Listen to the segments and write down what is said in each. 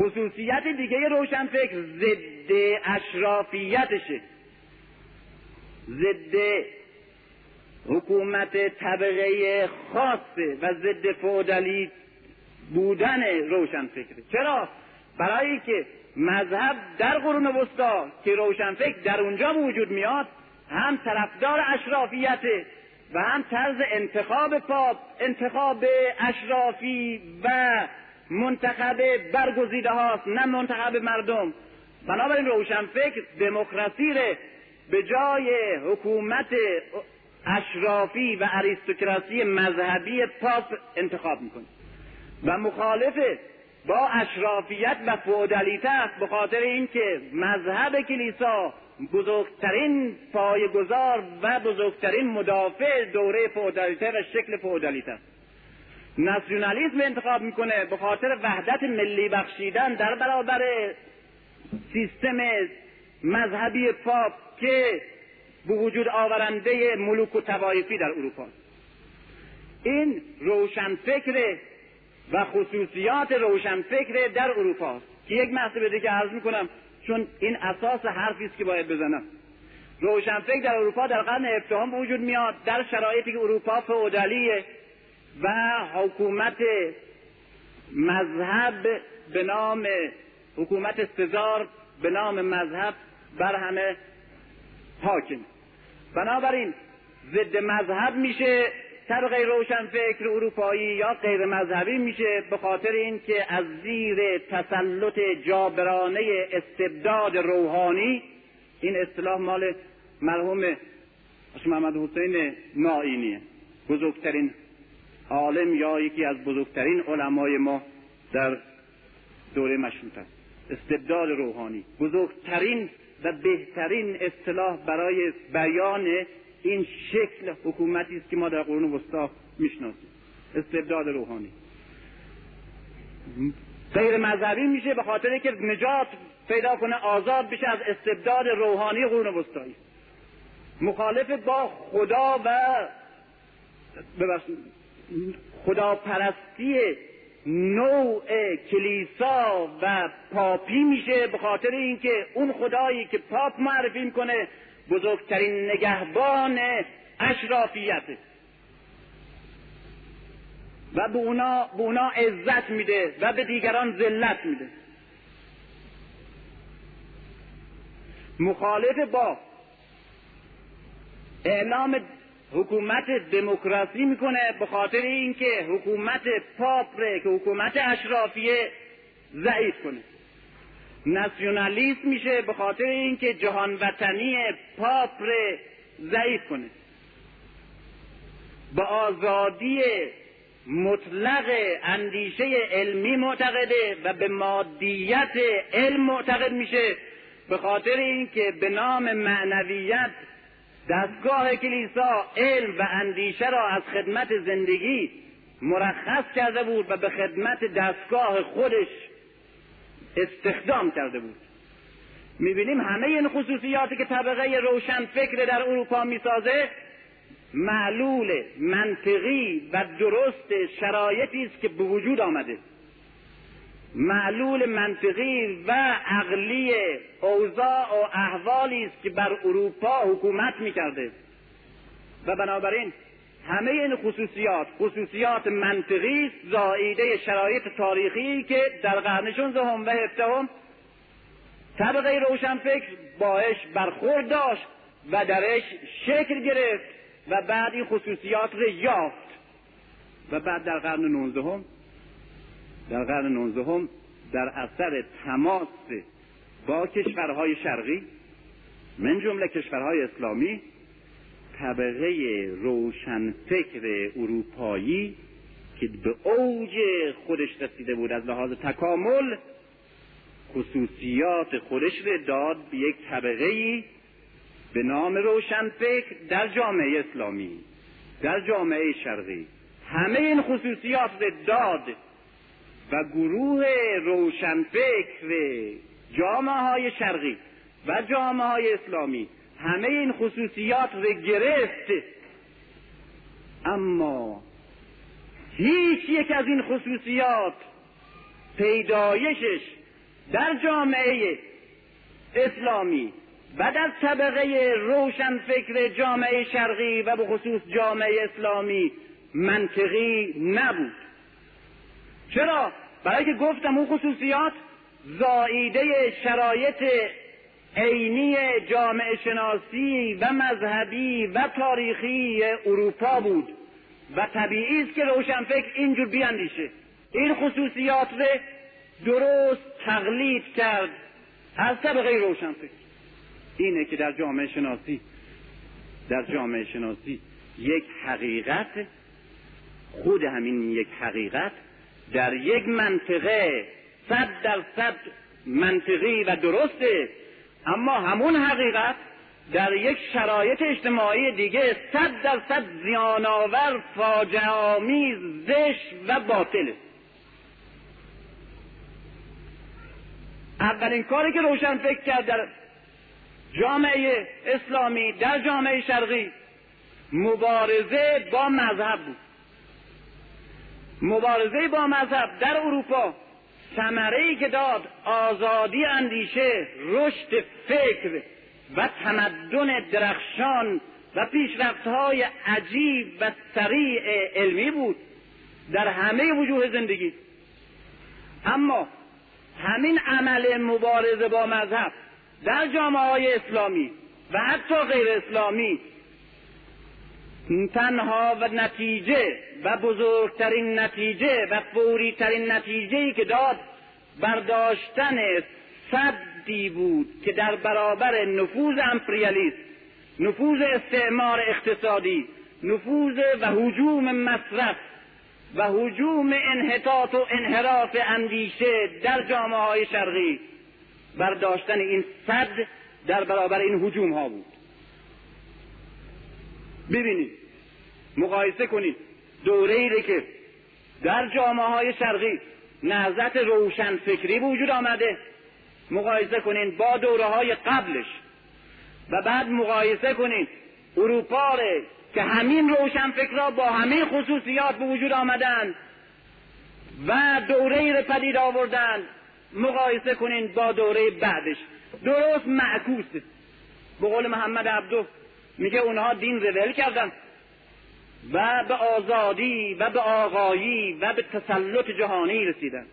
خصوصیت دیگه روشنفکر ضد اشرافیتشه. ضد حکومت طبقه خاصه و ضد فودالی بودن روشنفکره چرا؟ برای که مذهب در قرون وسطا که روشنفکر در اونجا وجود میاد هم طرفدار اشرافیته و هم طرز انتخاب پاپ انتخاب اشرافی و منتخب برگزیده هاست نه منتخب مردم. بنابراین روشنفکر دموکراسی به جای حکومت اشرافی و اریستوکراسی مذهبی پاپ انتخاب می‌کنه. و مخالف با اشرافیت و فودالیته است به خاطر اینکه مذهب کلیسا بزرگترین پایگذار و بزرگترین مدافع دوره فودالیته و شکل فودالیته است ناسیونالیسم انتخاب می‌کنه به خاطر وحدت ملی بخشیدن در برابر سیستم مذهبی پاپ که به وجود آورنده ملوک و توایفی در اروپا. این روشنفکر و خصوصیات روشنفکر در اروپا که یک محصول دیگه عرض می‌کنم چون این اساس حرفی است که باید بزنم. روشنفکر در اروپا در قرن هفدهم وجود میاد در شرایطی که اروپا فئودالیه. و حکومت مذهب به نام حکومت سزار به نام مذهب بر همه حاکم. بنابراین ضد مذهب میشه طبقه روشن فکر اروپایی یا غیر مذهبی میشه به خاطر اینکه از زیر تسلط جابرانه استبداد روحانی این اصطلاح مال مرحوم محمد حسین نائینیه بزرگترین عالم یا یکی از بزرگترین علمای ما در دوره مشروط است. استبداد روحانی. بزرگترین و بهترین اصطلاح برای بیان این شکل حکومتی است که ما در قرون وسطا می‌شناسیم. استبداد روحانی. غیر مذهبی میشه به خاطر که نجات پیدا کنه آزاد بشه از استبداد روحانی قرون وسطایی مخالف با خدا و خداپرستی نوع کلیسا و پاپی میشه به خاطر اینکه اون خدایی که پاپ معرفی می‌کنه بزرگترین نگهبان اشرافیته و به اونا, به اونا عزت میده و به دیگران ذلت میده. مخالف با اعلام حکومت دموکراسی می‌کنه به خاطر اینکه حکومت پاپ که حکومت اشرافیه ضعیف کنه. ناسیونالیست میشه به خاطر اینکه جهان وطنی پاپ ضعیف کنه. به آزادی مطلق اندیشه علمی معتقده و به مادیت علم معتقد میشه به خاطر اینکه به نام معنویت دستگاه کلیسا علم و اندیشه را از خدمت زندگی مرخص کرده بود و به خدمت دستگاه خودش استخدام کرده بود. می‌بینیم همه این خصوصیاتی که طبقه روشن فکر در اروپا می‌سازه معلول منطقی و درست شرایطی است که به وجود آمده. معلول منطقی و عقلی اوضاع و احوالی است که بر اروپا حکومت می‌کرده. و بنابراین همه این خصوصیات خصوصیات منطقی است زاییده شرایط تاریخی که در قرن 16 و هفدهم طبقه روشنفکر باش برخورد داشت و درش شکل گرفت و بعد این خصوصیات را یافت. و بعد در قرن 19 در قرن 19 در اثر تماس با کشورهای شرقی من جمله کشورهای اسلامی طبقه روشنفکر اروپایی که به اوج خودش رسیده بود از لحاظ تکامل خصوصیات خودش را داد به یک طبقه به نام روشنفکر در جامعه اسلامی در جامعه شرقی. همه این خصوصیات را داد. و گروه روشنفکر جامعه های شرقی و جامعه های اسلامی همه این خصوصیات رو گرفت اما هیچ یک از این خصوصیات پیدایشش در جامعه اسلامی و در طبقه روشنفکر جامعه شرقی و به خصوص جامعه اسلامی منطقی نبود چرا؟ برای که گفتم اون خصوصیات زاییده شرایط عینی جامعه شناسی و مذهبی و تاریخی اروپا بود. و طبیعی است که روشنفکر اینجور بیاندیشه. این خصوصیات رو درست تقلید کرد. از طبقه روشنفکر. اینه که در جامعه شناسی در جامعه شناسی یک حقیقت خود همین یک حقیقت در یک منطقه صد درصد منطقی و درسته اما همون حقیقت در یک شرایط اجتماعی دیگه صد درصد زیانآور فاجعه آمیز زشت و باطله. اولین کاری که روشن فکر کرد در جامعه اسلامی در جامعه شرقی مبارزه با مذهب بود. مبارزه با مذهب در اروپا ثمره ای که داد آزادی اندیشه رشد فکر و تمدن درخشان و پیشرفتهای عجیب و سریع علمی بود در همه وجوه زندگی. اما همین عمل مبارزه با مذهب در جامعه های اسلامی و حتی غیر اسلامی تنها و نتیجه و بزرگترین نتیجه و فوری ترین نتیجه ای که داد برداشتن صدی بود که در برابر نفوذ امپریالیست نفوذ استعمار اقتصادی نفوذ و حجوم مصرف و حجوم انحطاط و انحراف اندیشه در جامعه های شرقی برداشتن این صد در برابر این حجوم ها بود. ببینید مقایسه کنید. دوره ای که در جامعه های شرقی نهضت روشن فکری وجود آمده مقایسه کنین با دوره های قبلش و بعد مقایسه کنین اروپا که همین روشن فکرها با همین خصوصیات به وجود آمدن و دوره ای پدید آوردن مقایسه کنین با دوره بعدش. درست معکوسه به قول محمد عبدو میگه اونها دین رو کردن. و به آزادی و به آقایی و به تسلط جهانی رسیدن.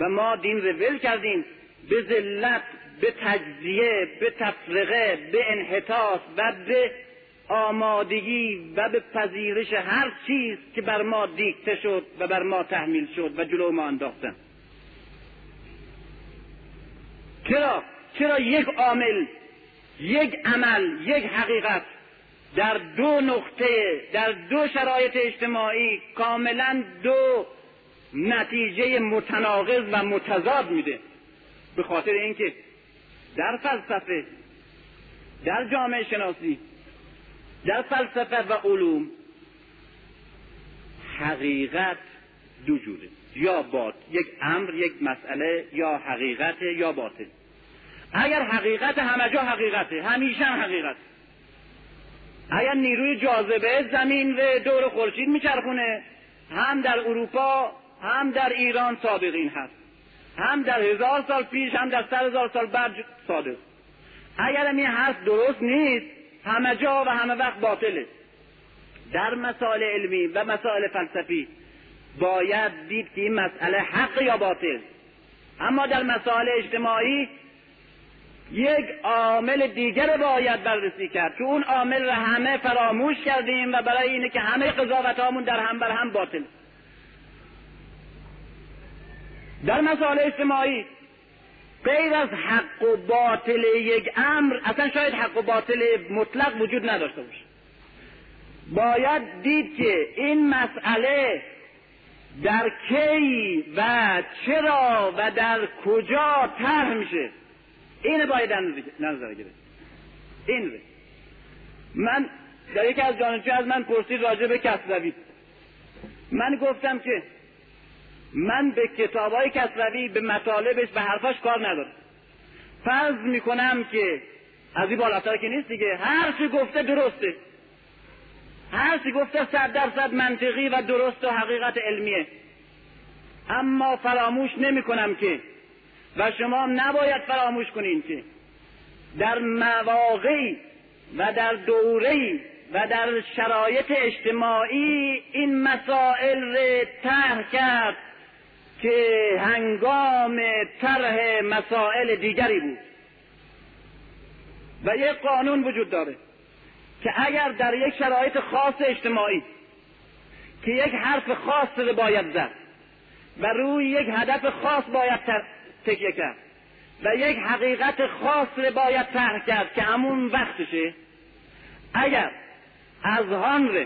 و ما دین رو ول کردیم. به ذلت به تجزیه به تفرقه به انحطاط و به آمادگی و به پذیرش هر چیز که بر ما دیکته شد و بر ما تحمیل شد و جلو ما انداختن. چرا؟ چرا یک عامل یک عمل یک حقیقت در دو نقطه در دو شرایط اجتماعی کاملا دو نتیجه متناقض و متضاد میده. به خاطر اینکه در فلسفه در جامعه شناسی در فلسفه و علوم حقیقت دو جوره. یا بات یک امر یک مسئله یا حقیقت یا باطل. اگر حقیقت همه جا حقیقته همیشه هم حقیقت اگر نیروی جاذبه زمین و دور خورشید میچرخونه هم در اروپا هم در ایران صادقین هست. هم در هزار سال پیش هم در سر هزار سال بعد صادق. اگر این هست درست نیست همه جا و همه وقت باطله. در مسائل علمی و مسائل فلسفی باید دید که این مسئله حق یا باطل. اما در مسائل اجتماعی یک عامل دیگر باید بررسی کرد که اون عامل را همه فراموش کردیم و برای اینه که همه قضاوت در هم بر هم باطل. در مسائل اجتماعی غیر از حق و باطل یک امر اصلا شاید حق و باطل مطلق وجود نداشته باشه. باید دید که این مسئله در کی و چرا و در کجا طرح میشه. اینه باید نظر گرفت این ره. من در یکی از جانشین از من پرسید راجع به کسروی. من گفتم که من به کتاب های کسروی به مطالبش به حرفاش کار ندارم. فرض می‌کنم که از این بالاتر که نیست دیگه. هر چی گفته درسته. هر چی گفته صد درصد منطقی و درست و حقیقت علمیه. اما فراموش نمی کنم که و شما نباید فراموش کنین که در مواقعی و در دوره‌ای و در شرایط اجتماعی این مسائل را طرح کرد که هنگام طرح مسائل دیگری بود. و یک قانون وجود داره که اگر در یک شرایط خاص اجتماعی که یک حرف خاص رو باید زد و روی یک هدف خاص باید تکیه کرد و یک حقیقت خاص رو باید طرح کرد که همون وقتشه. اگر از رو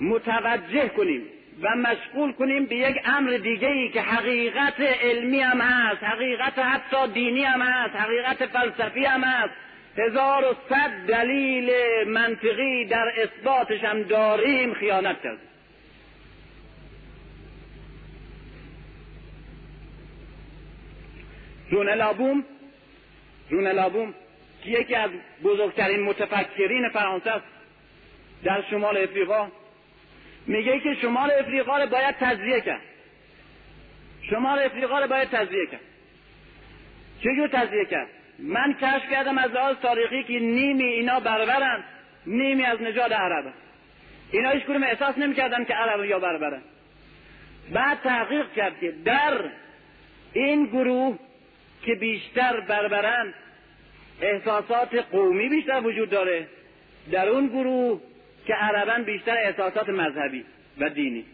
متوجه کنیم و مشغول کنیم به یک امر دیگه ای که حقیقت علمی هم هست حقیقت حتی دینی هم هست حقیقت فلسفی هم هست هزار و صد دلیل منطقی در اثباتش هم داریم خیانت کرد رونلابوم رونلابوم که یکی از بزرگترین متفکرین فرانسه است در شمال افریقا میگه که شمال افریقا رو باید تجزیه کرد شمال افریقا رو باید تجزیه کرد چجور تجزیه کرد من کشف کردم از لحاظ تاریخی که نیمی اینا بربرن نیمی از نژاد عرب اینا هیچ کنم احساس نمی‌کردن که عرب یا بربرن بعد تحقیق کرد که در این گروه که بیشتر بربرن احساسات قومی بیشتر وجود داره. در اون گروه که عربا بیشتر احساسات مذهبی و دینی.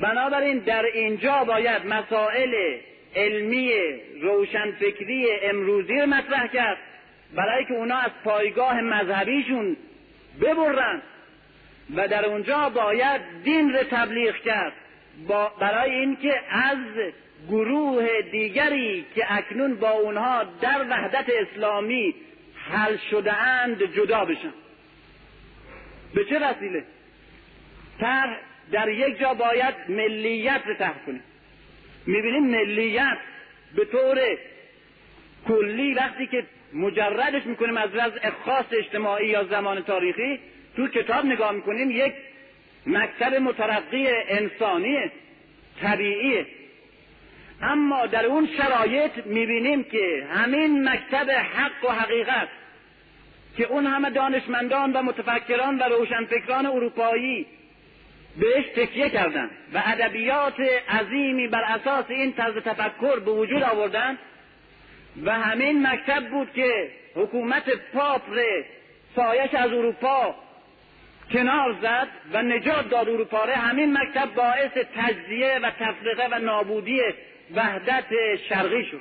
بنابراین در اینجا باید مسائل علمی روشنفکری امروزی رو مطرح کرد برای که اونا از پایگاه مذهبیشون ببرن و در اونجا باید دین رو تبلیغ کرد. برای اینکه از گروه دیگری که اکنون با اونها در وحدت اسلامی حل شده اند جدا بشن. به چه وسیله؟ تر در یک جا باید ملیت رو تحت کنیم می‌بینیم ملیت به طور کلی وقتی که مجردش می‌کنیم از وضع خاص اجتماعی یا زمان تاریخی تو کتاب نگاه می‌کنیم یک مکتب مترقی انسانی طبیعیه اما در اون شرایط می‌بینیم که همین مکتب حق و حقیقت که اون همه دانشمندان و متفکران و روشنفکران اروپایی بهش تکیه کردن و ادبیات عظیمی بر اساس این طرز تفکر به وجود آوردن و همین مکتب بود که حکومت پاپ سایش از اروپا کنار زد و نجات داد اروپا همین مکتب باعث تجزیه و تفرقه و نابودی وحدت شرقی شد.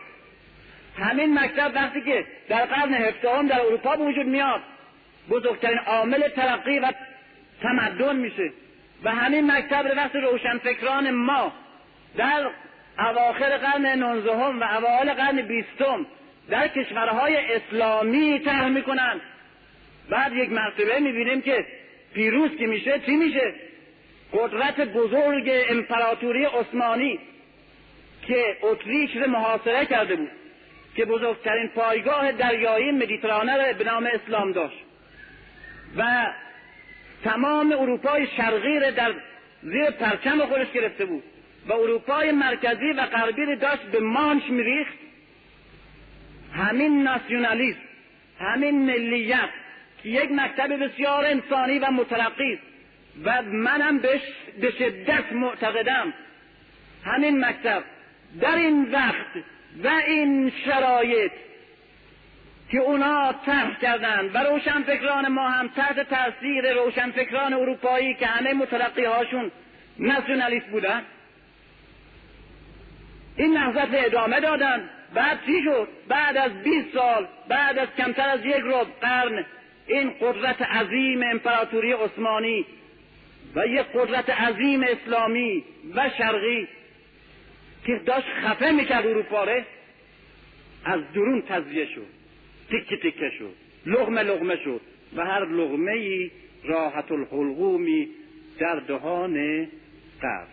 همین مکتب وقتی که در قرن هفدهم در اروپا به وجود میاد بزرگترین عامل ترقی و تمدن میشه. و همین مکتب رو وقتی روشنفکران ما در اواخر قرن نوزدهم و اوایل قرن بیستم در کشورهای اسلامی طرح می‌کنن بعد یک مرتبه می‌بینیم که پیروز که میشه چی میشه؟ قدرت بزرگ امپراتوری عثمانی که اتریش رو محاصره کرده بود که بزرگترین پایگاه دریایی مدیترانه را به نام اسلام داشت. و تمام اروپای شرقی را در زیر پرچم خودش گرفته بود. و اروپای مرکزی و غربی را داشت به مانش میریخت. همین ناسیونالیسم همین ملیت یک مکتب بسیار انسانی و مترقی و منم بهش به شدت معتقدم. همین مکتب در این وقت و این شرایط که اونا طرح کردن و روشنفکران ما هم تحت تاثیر روشنفکران اروپایی که همه مترقی هاشون ناسیونالیست بودن این نهضت ادامه دادن. بعد چی شد؟ بعد از 20 سال بعد از کمتر از یک ربع قرن این قدرت عظیم امپراتوری عثمانی و یک قدرت عظیم اسلامی و شرقی که داشت خفه می‌کرد اروپا از درون تزیه شد تکه تکه شد لغمه لغمه شد و هر لغمه ای راحت الحلقومی در دهان قرد.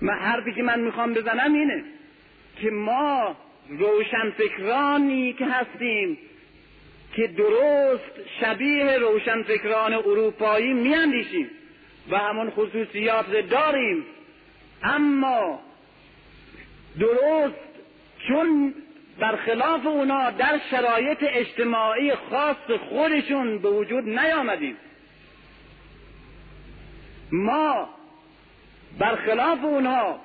من حرفی که من می‌خوام بزنم اینه که ما روشنفکرانی که هستیم که درست شبیه روشنفکران اروپایی میاندیشیم و همون خصوصیات داریم. اما درست چون برخلاف اونا در شرایط اجتماعی خاص خودشون به وجود نیامدیم. ما برخلاف اونها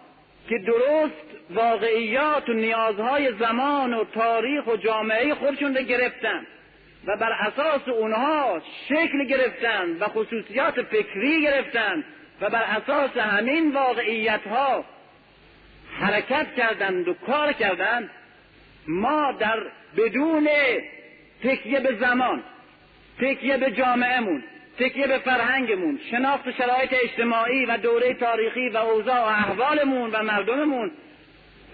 که درست واقعیات و نیازهای زمان و تاریخ و جامعه خودشون رو گرفتن و بر اساس اونها شکل گرفتن و خصوصیات فکری گرفتن و بر اساس همین واقعیت ها حرکت کردند و کار کردند ما در بدون تکیه به زمان تکیه به جامعهمون تکیه به فرهنگمون شناخت شرایط اجتماعی و دوره تاریخی و اوضاع و احوالمون و مردممون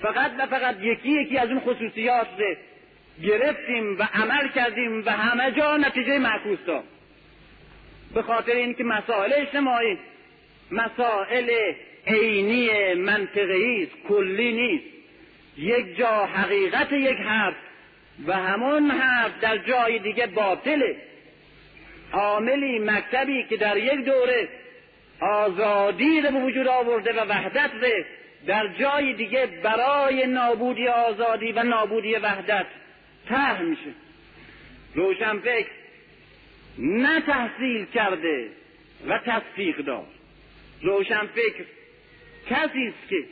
فقط و فقط یکی یکی از اون خصوصیات گرفتیم و عمل کردیم و همه جا نتیجه معکوس داد. به خاطر اینکه مسائل اجتماعی مسائل عینی منطقی است کلی نیست. یک جا حقیقت یک حرف و همون حرف در جای دیگه باطله. عاملی مکتبی که در یک دوره آزادی رو به وجود آورده و وحدت ره در جای دیگه برای نابودی آزادی و نابودی وحدت ته میشه. روشنفکر نه تحصیل کرده و تصدیق دار. روشنفکر کسی است که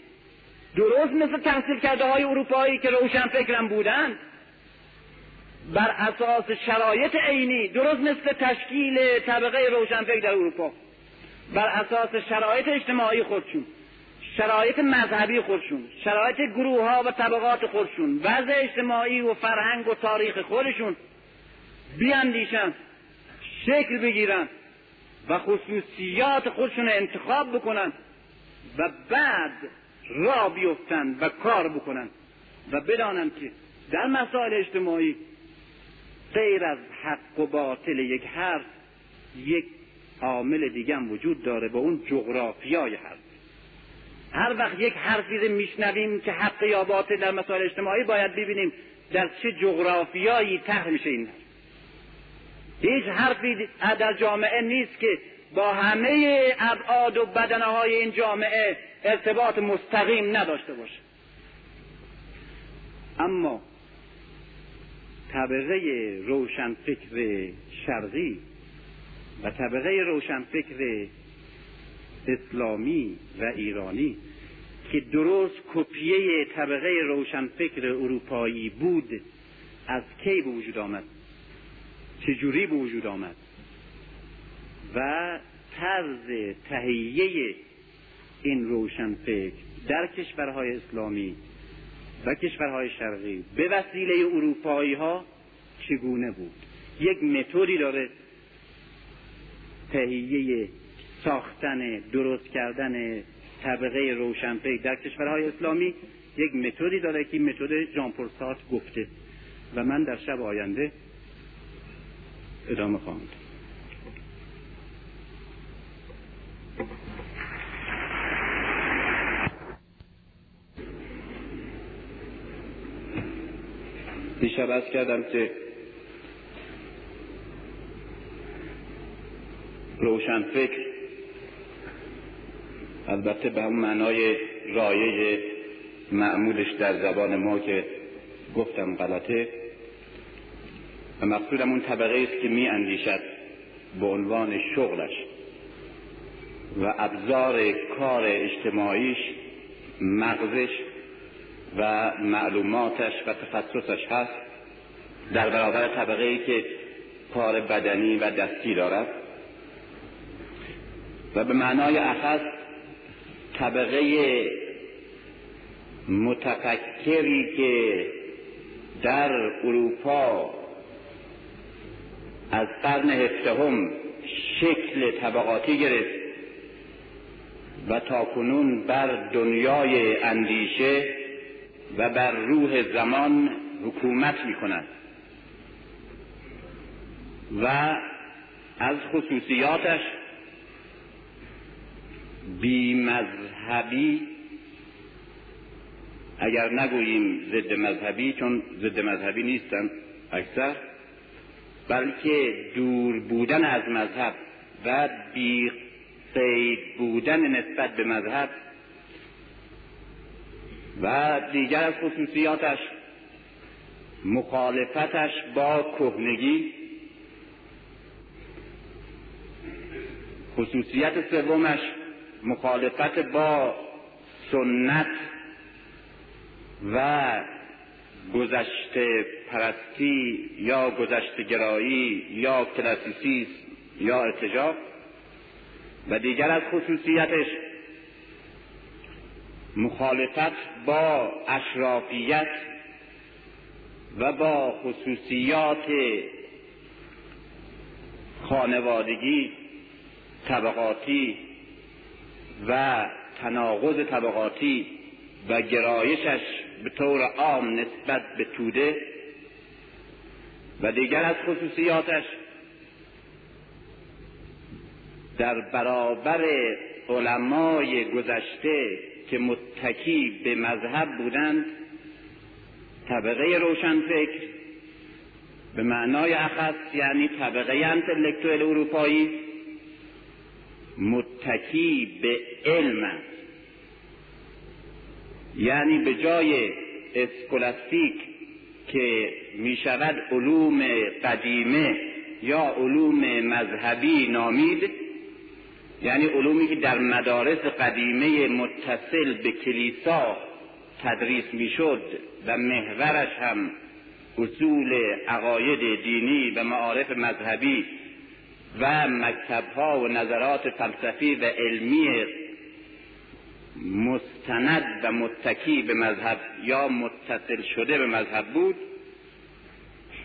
درست مثل تحصیل کرده های اروپایی که روشنفکرم بودند بر اساس شرایط عینی درست مثل تشکیل طبقه روشنفکر در اروپا. بر اساس شرایط اجتماعی خودشون شرایط مذهبی خودشون شرایط گروه ها و طبقات خودشون وضع اجتماعی و فرهنگ و تاریخ خودشون بیاندیشن شکل بگیرن و خصوصیات خودشون انتخاب بکنن و بعد را بیفتن و کار بکنن و بدانن که در مسائل اجتماعی غیر از حق و باطل یک حرف یک عامل دیگه هم وجود داره با اون جغرافیای حرف. هر وقت یک حرفی رو میشنویم که حق یا باطل در مسائل اجتماعی باید ببینیم در چه جغرافیایی ته میشه این هیچ حرفی در جامعه نیست که با همه ابعاد و بدنه های این جامعه ارتباط مستقیم نداشته باشه. اما طبقه روشنفکر شرقی و طبقه روشنفکر اسلامی و ایرانی که درست کپیه طبقه روشنفکر اروپایی بود از کی به وجود آمد؟ چجوری به وجود آمد؟ و طرز تهیه این روشنفکر در کشورهای اسلامی و کشورهای شرقی به وسیله اروپایی ها چگونه بود؟ یک متدی داره تهیه ساختن درست کردن طبقه روشنفکر در کشورهای اسلامی یک متدی داره که متد ژان گفته و من در شب آینده ادامه خواهم دیشب از کردم که روشنفکر البته به همون معنای رایج معمولش در زبان ما که گفتم غلطه و مقصودم اون طبقه است که می اندیشد به عنوان شغلش و ابزار کار اجتماعیش مغزش و معلوماتش و تخصصش هست در برابر طبقه ای که کار بدنی و دستی دارد. و به معنای اخص طبقه متفکری که در اروپا از قرن هفدهم شکل طبقاتی گرفت و تاکنون بر دنیای اندیشه و بر روح زمان حکومت می کند و از خصوصیاتش بی مذهبی اگر نگوییم ضد مذهبی چون ضد مذهبی نیستن اکثر بلکه دور بودن از مذهب و بی قید بودن نسبت به مذهب و دیگر از خصوصیاتش مخالفتش با کهنگی. خصوصیت سومش مخالفت با سنت و گذشته پرستی یا گذشته گرایی یا کلاسیسیسم یا ارتجاع و دیگر از خصوصیتش مخالفت با اشرافیت و با خصوصیات خانوادگی طبقاتی و تناقض طبقاتی و گرایشش به طور عام نسبت به توده و دیگر از خصوصیاتش در برابر علمای گذشته که متکی به مذهب بودند طبقه روشنفکر به معنای اخص یعنی طبقه انتلکتوال اروپایی متکی به علم است. یعنی به جای اسکولاستیک که می شود علوم قدیمه یا علوم مذهبی نامید یعنی علومی که در مدارس قدیمه متصل به کلیسا تدریس می‌شد و محورش هم اصول عقاید دینی و معارف مذهبی و مکتبها و نظرات فلسفی و علمی مستند و متکی به مذهب یا متصل شده به مذهب بود.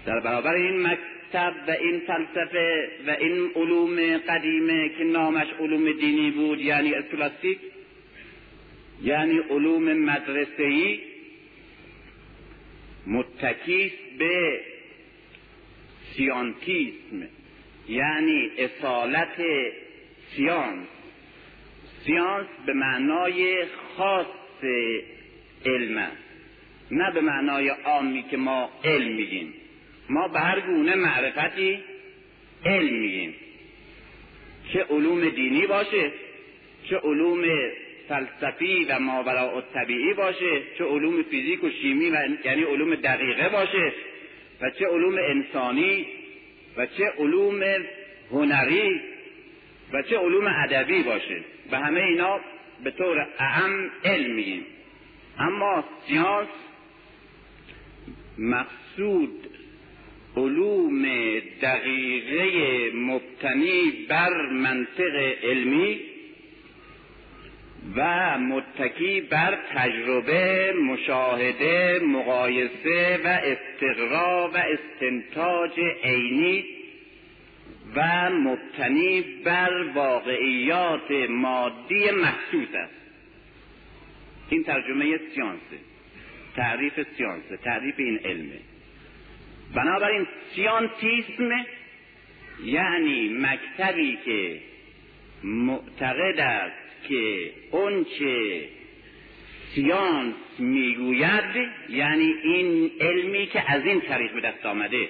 در برابر این مکتب و این فلسفه و این علوم قدیمه که نامش علوم دینی بود یعنی اسکولاستیک یعنی علوم مدرسه‌ای متکی به سیانتیسم یعنی اصالت سیانس. سیانس به معنای خاص علم نه به معنای عامی که ما علم میگیم. ما به هر گونه معرفتی علم میگیم. چه علوم دینی باشه چه علوم فلسفی و ماوراء طبیعی باشه چه علوم فیزیک و شیمی و یعنی علوم دقیقه باشه و چه علوم انسانی و چه علوم هنری و چه علوم ادبی باشه. و همه اینا به طور اهم علم میگیم. اما سیاس مقصود علوم دقیقه مبتنی بر منطق علمی و متکی بر تجربه مشاهده مقایسه و استقرا و استنتاج عینی و مبتنی بر واقعیات مادی محسوس است. این ترجمه سیانسه تعریف سیانسه تعریف این علمه. بنابراین سیانتیسم یعنی مکتبی که معتقد است که اونچه سیانس می‌گوید یعنی این علمی که از این طریق به دست آمده.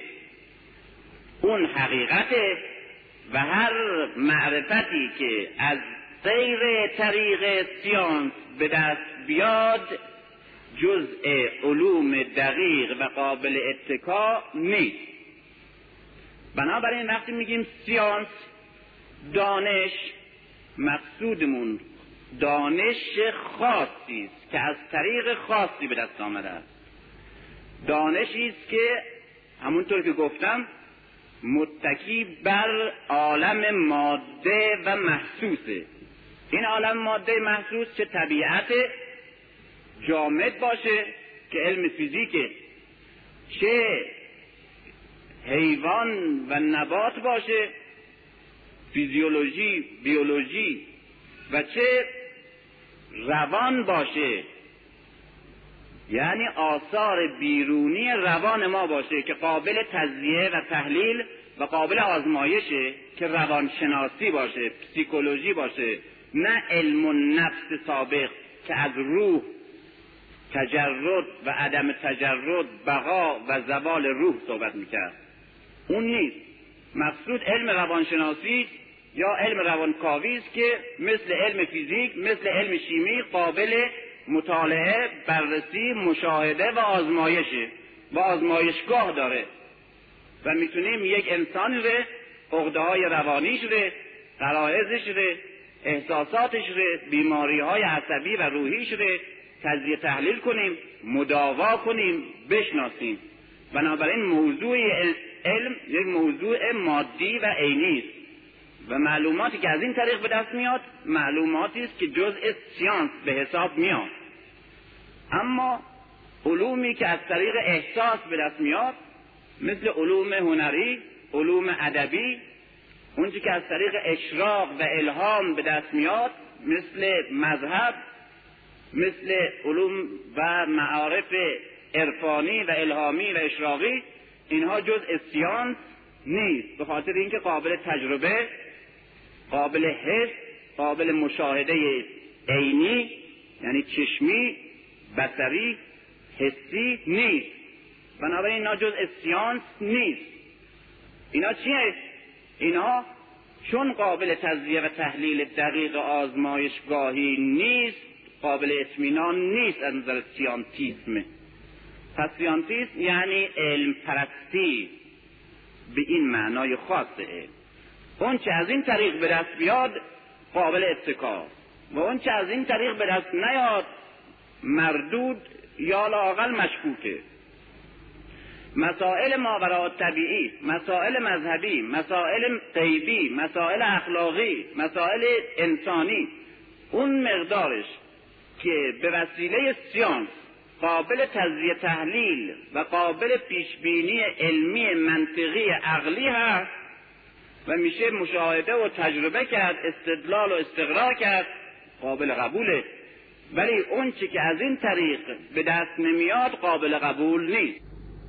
اون حقیقته و هر معرفتی که از غیر طریق سیانس به دست بیاد جزء علوم دقیق و قابل اتکا نیست. بنابراین وقتی میگیم سیانس دانش مقصودمون دانش خاصی است که از طریق خاصی به دست آمده است. دانشی است که همونطور که گفتم متکی بر عالم ماده و محسوسه. این عالم ماده محسوس چه طبیعت جامد باشه که علم فیزیکه. چه حیوان و نبات باشه فیزیولوژی بیولوژی و چه روان باشه. یعنی آثار بیرونی روان ما باشه که قابل تزیه و تحلیل و قابل آزمایشه که روانشناسی باشه پسیکولوژی باشه. نه علم و نفس سابق که از روح تجرد و عدم تجرد بقا و زوال روح صحبت می‌کرد. اون نیست. مقصود علم روانشناسی یا علم روانکاوی است که مثل علم فیزیک مثل علم شیمی قابل مطالعه بررسی مشاهده و آزمایشه و آزمایشگاه داره. و می‌تونیم یک انسانی ره عقده های روانیش ره قرائزش ره احساساتش ره بیماری های عصبی و روحیش ره تجزیه تحلیل کنیم مداوا کنیم بشناسیم. بنابراین موضوع علم یک موضوع مادی و عینی است. و معلوماتی که از این طریق به دست میاد معلوماتی است که جزء سیانس به حساب میاد. اما علومی که از طریق احساس به دست میاد مثل علوم هنری علوم ادبی اونچه که از طریق اشراق و الهام به دست میاد مثل مذهب مثل علوم و معارف عرفانی و الهامی و اشراقی اینها جز سیانس نیست. به خاطر اینکه قابل تجربه قابل حس قابل مشاهده عینی یعنی چشمی بسری حسی نیست. بنابراین اینا جز سیانس نیست. اینا چیه؟ اینا چون قابل تجزیه و تحلیل دقیق آزمایشگاهی نیست قابل اطمینان نیست از نظر سیانتیسم. پس سیانتیسم یعنی علم پرستی به این معنای خاص علم اون چه از این طریق به دست بیاد قابل اتکا. و اون چه از این طریق به دست نیاد مردود یا لاقل مشکوکه. مسائل ماورا طبیعی مسائل مذهبی مسائل غیبی مسائل اخلاقی مسائل انسانی اون مقدارش که به وسیله سیانس قابل تجزیه تحلیل و قابل پیشبینی علمی منطقی عقلی هست و میشه مشاهده و تجربه کرد استدلال و استقرار کرد قابل قبوله. ولی اون چی که از این طریق به دست نمیاد قابل قبول نیست.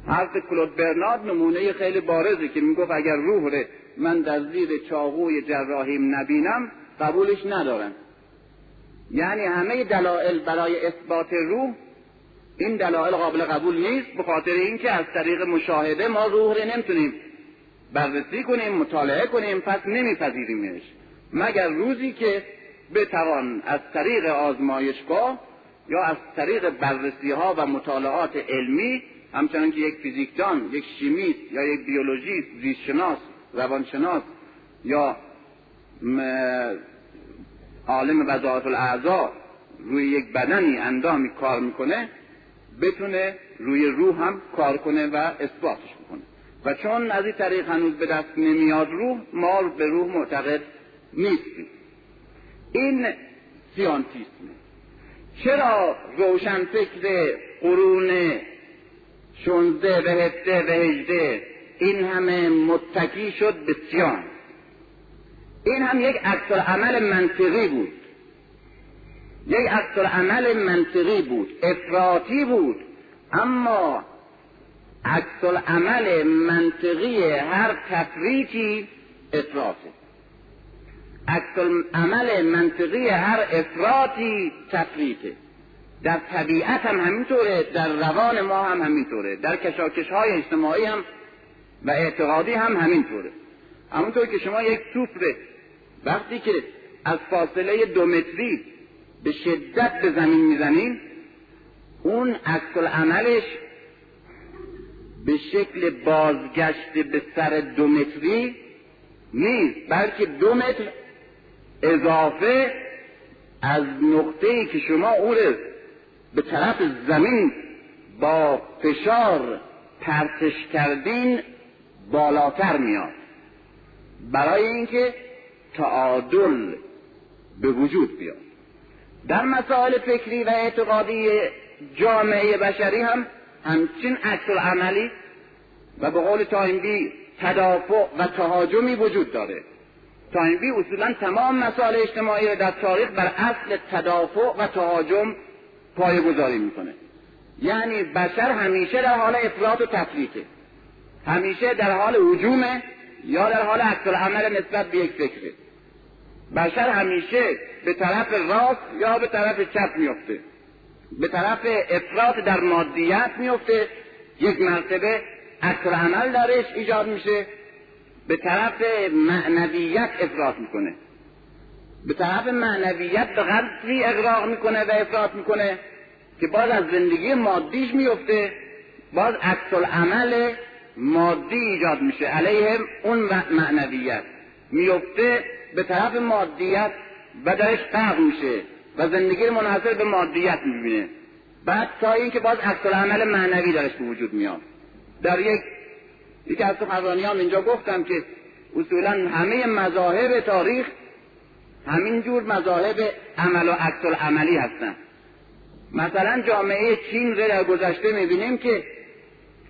حرف کلود برنارد نمونه خیلی بارزی که می‌گفت اگر روح ره من در زیر چاقوی جراحیم نبینم قبولش ندارم. یعنی همه دلایل برای اثبات روح این دلایل قابل قبول نیست به خاطر اینکه از طریق مشاهده ما روح رو نمی‌تونیم بررسی کنیم مطالعه کنیم پس نمیپذیریمش. مگر روزی که بتوان از طریق آزمایشگاه یا از طریق بررسی ها و مطالعات علمی همچنان که یک فیزیکدان یک شیمیست یا یک بیولوژیست زیستشناس روانشناس یا عالم وظایف الاعضا روی یک بدنی اندامی کار می‌کنه بتونه روی روح هم کار کنه و اثباتش بکنه. و چون از این طریق هنوز به دست نمیاد روح ما به روح معتقد نیستیم. این سیانتیسمه. چرا روشن فکر قرون شونزده و هفته و هجده این همه متکی شد به سیان این هم یک عکس عمل منطقی بود. یک عکس عمل منطقی بود افراطی بود اما عکس عمل منطقی هر تفریطی افراطه. عکس عمل منطقی هر افراطی تفریطه. در طبیعت هم همینطوره در روان ما هم همینطوره در کشاکش های اجتماعی هم و اعتقادی هم همینطوره. همونطور که شما یک توپ وقتی که از فاصله دو متری به شدت به زمین می‌زنین اون عکس عملش به شکل بازگشت به سر دو متری نیست بلکه دو متر اضافه از نقطه ای که شما او به طرف زمین با فشار پرتش کردین بالاتر میاد. برای اینکه تعادل به وجود بیاد. در مسائل فکری و اعتقادی جامعه بشری هم همچین عکس عملی و به قول توینبی تدافع و تهاجمی وجود داره. توینبی اصولا تمام مسائل اجتماعی را در تاریخ بر اصل تدافع و تهاجم گذاری می‌کنه. یعنی بشر همیشه در حال افراط و تفریطه. همیشه در حال هجومه یا در حال عکس عمل نسبت به یک فکره. بشر همیشه به طرف راست یا به طرف چپ میفته به طرف افراط در مادیت میفته یک مرتبه عکس عمل درش ایجاد میشه. به طرف معنویت افراط می‌کنه. به طرف معنویت به قدری اقراق می‌کنه و افراط می‌کنه که باز از زندگی مادیش میفته باز عکس عمل مادی ایجاد میشه. علیه اون معنویت. میفته به طرف مادیت و درش فرق میشه و زندگی منحصر به مادیت می‌بینه. بعد تا اینکه باز عکس عمل معنوی درش به وجود میاد. در یک یکی از سخنرانیان اینجا گفتم که اصولا همه مذاهب تاریخ همینجور مذاهب عمل و عکس عملی هستن. مثلا جامعه چین رو در گذشته می‌بینیم که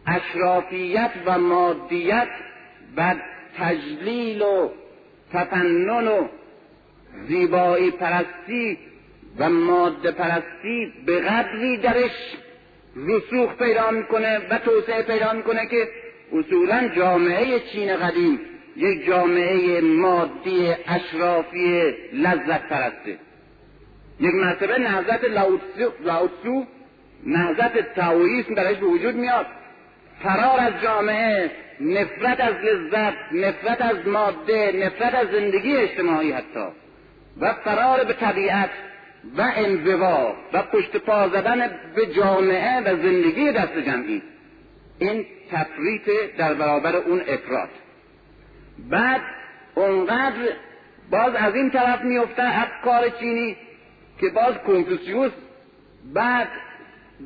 اشرافیت و مادیت و تجلیل و تفنن و زیبایی پرستی و ماده پرستی به قدری درش رسوخ پیدا می‌کنه و توسعه پیدا می‌کنه که اصولا جامعه چین قدیم یک جامعه مادی اشرافی لذت پرسته. یک مرتبه نهضت لاوتسو نهضت تاویسم درش به وجود میاد. فرار از جامعه نفرت از لذت نفرت از ماده نفرت از زندگی اجتماعی حتی. و فرار به طبیعت و انزوا و پشت پا زدن به جامعه و زندگی دست جمعی. این تفریط در برابر اون افراد بعد اونقدر باز از این طرف میفته افکار چینی که باز کنفوسیوس بعد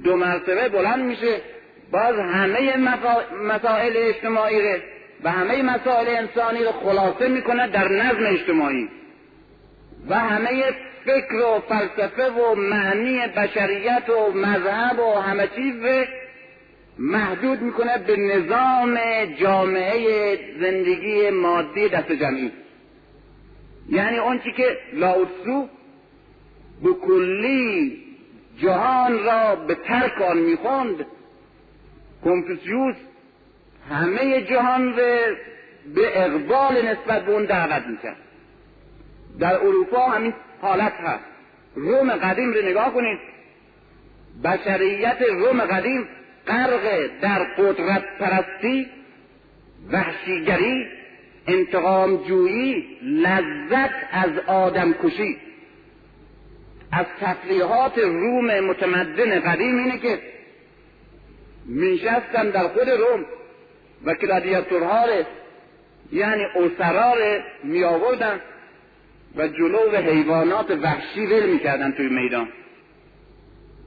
دو مرتبه بلند میشه باز همه مسائل اجتماعی و همه مسائل انسانی رو خلاصه می‌کنه در نظم اجتماعی. و همه فکر و فلسفه و معنی بشریت و مذهب و همه چیز محدود می‌کنه به نظام جامعه زندگی مادی دست جمعی. یعنی اون که لاوتسو به کلی جهان را به ترک آن می‌خوند کنفوسیوس همه جهان را به اقبال نسبت به اون دعوت می‌کرد. در اروپا همین حالت هست. روم قدیم رو نگاه کنید. بشریت روم قدیم غرق در قدرت پرستی وحشیگری انتقام جویی لذت از آدم کشی. از تفریحات روم متمدن قدیم اینه که میشستن در خود روم. و کلادیاتورها یعنی اسرا می آوردن و جلو حیوانات وحشی ول می‌کردن توی میدان.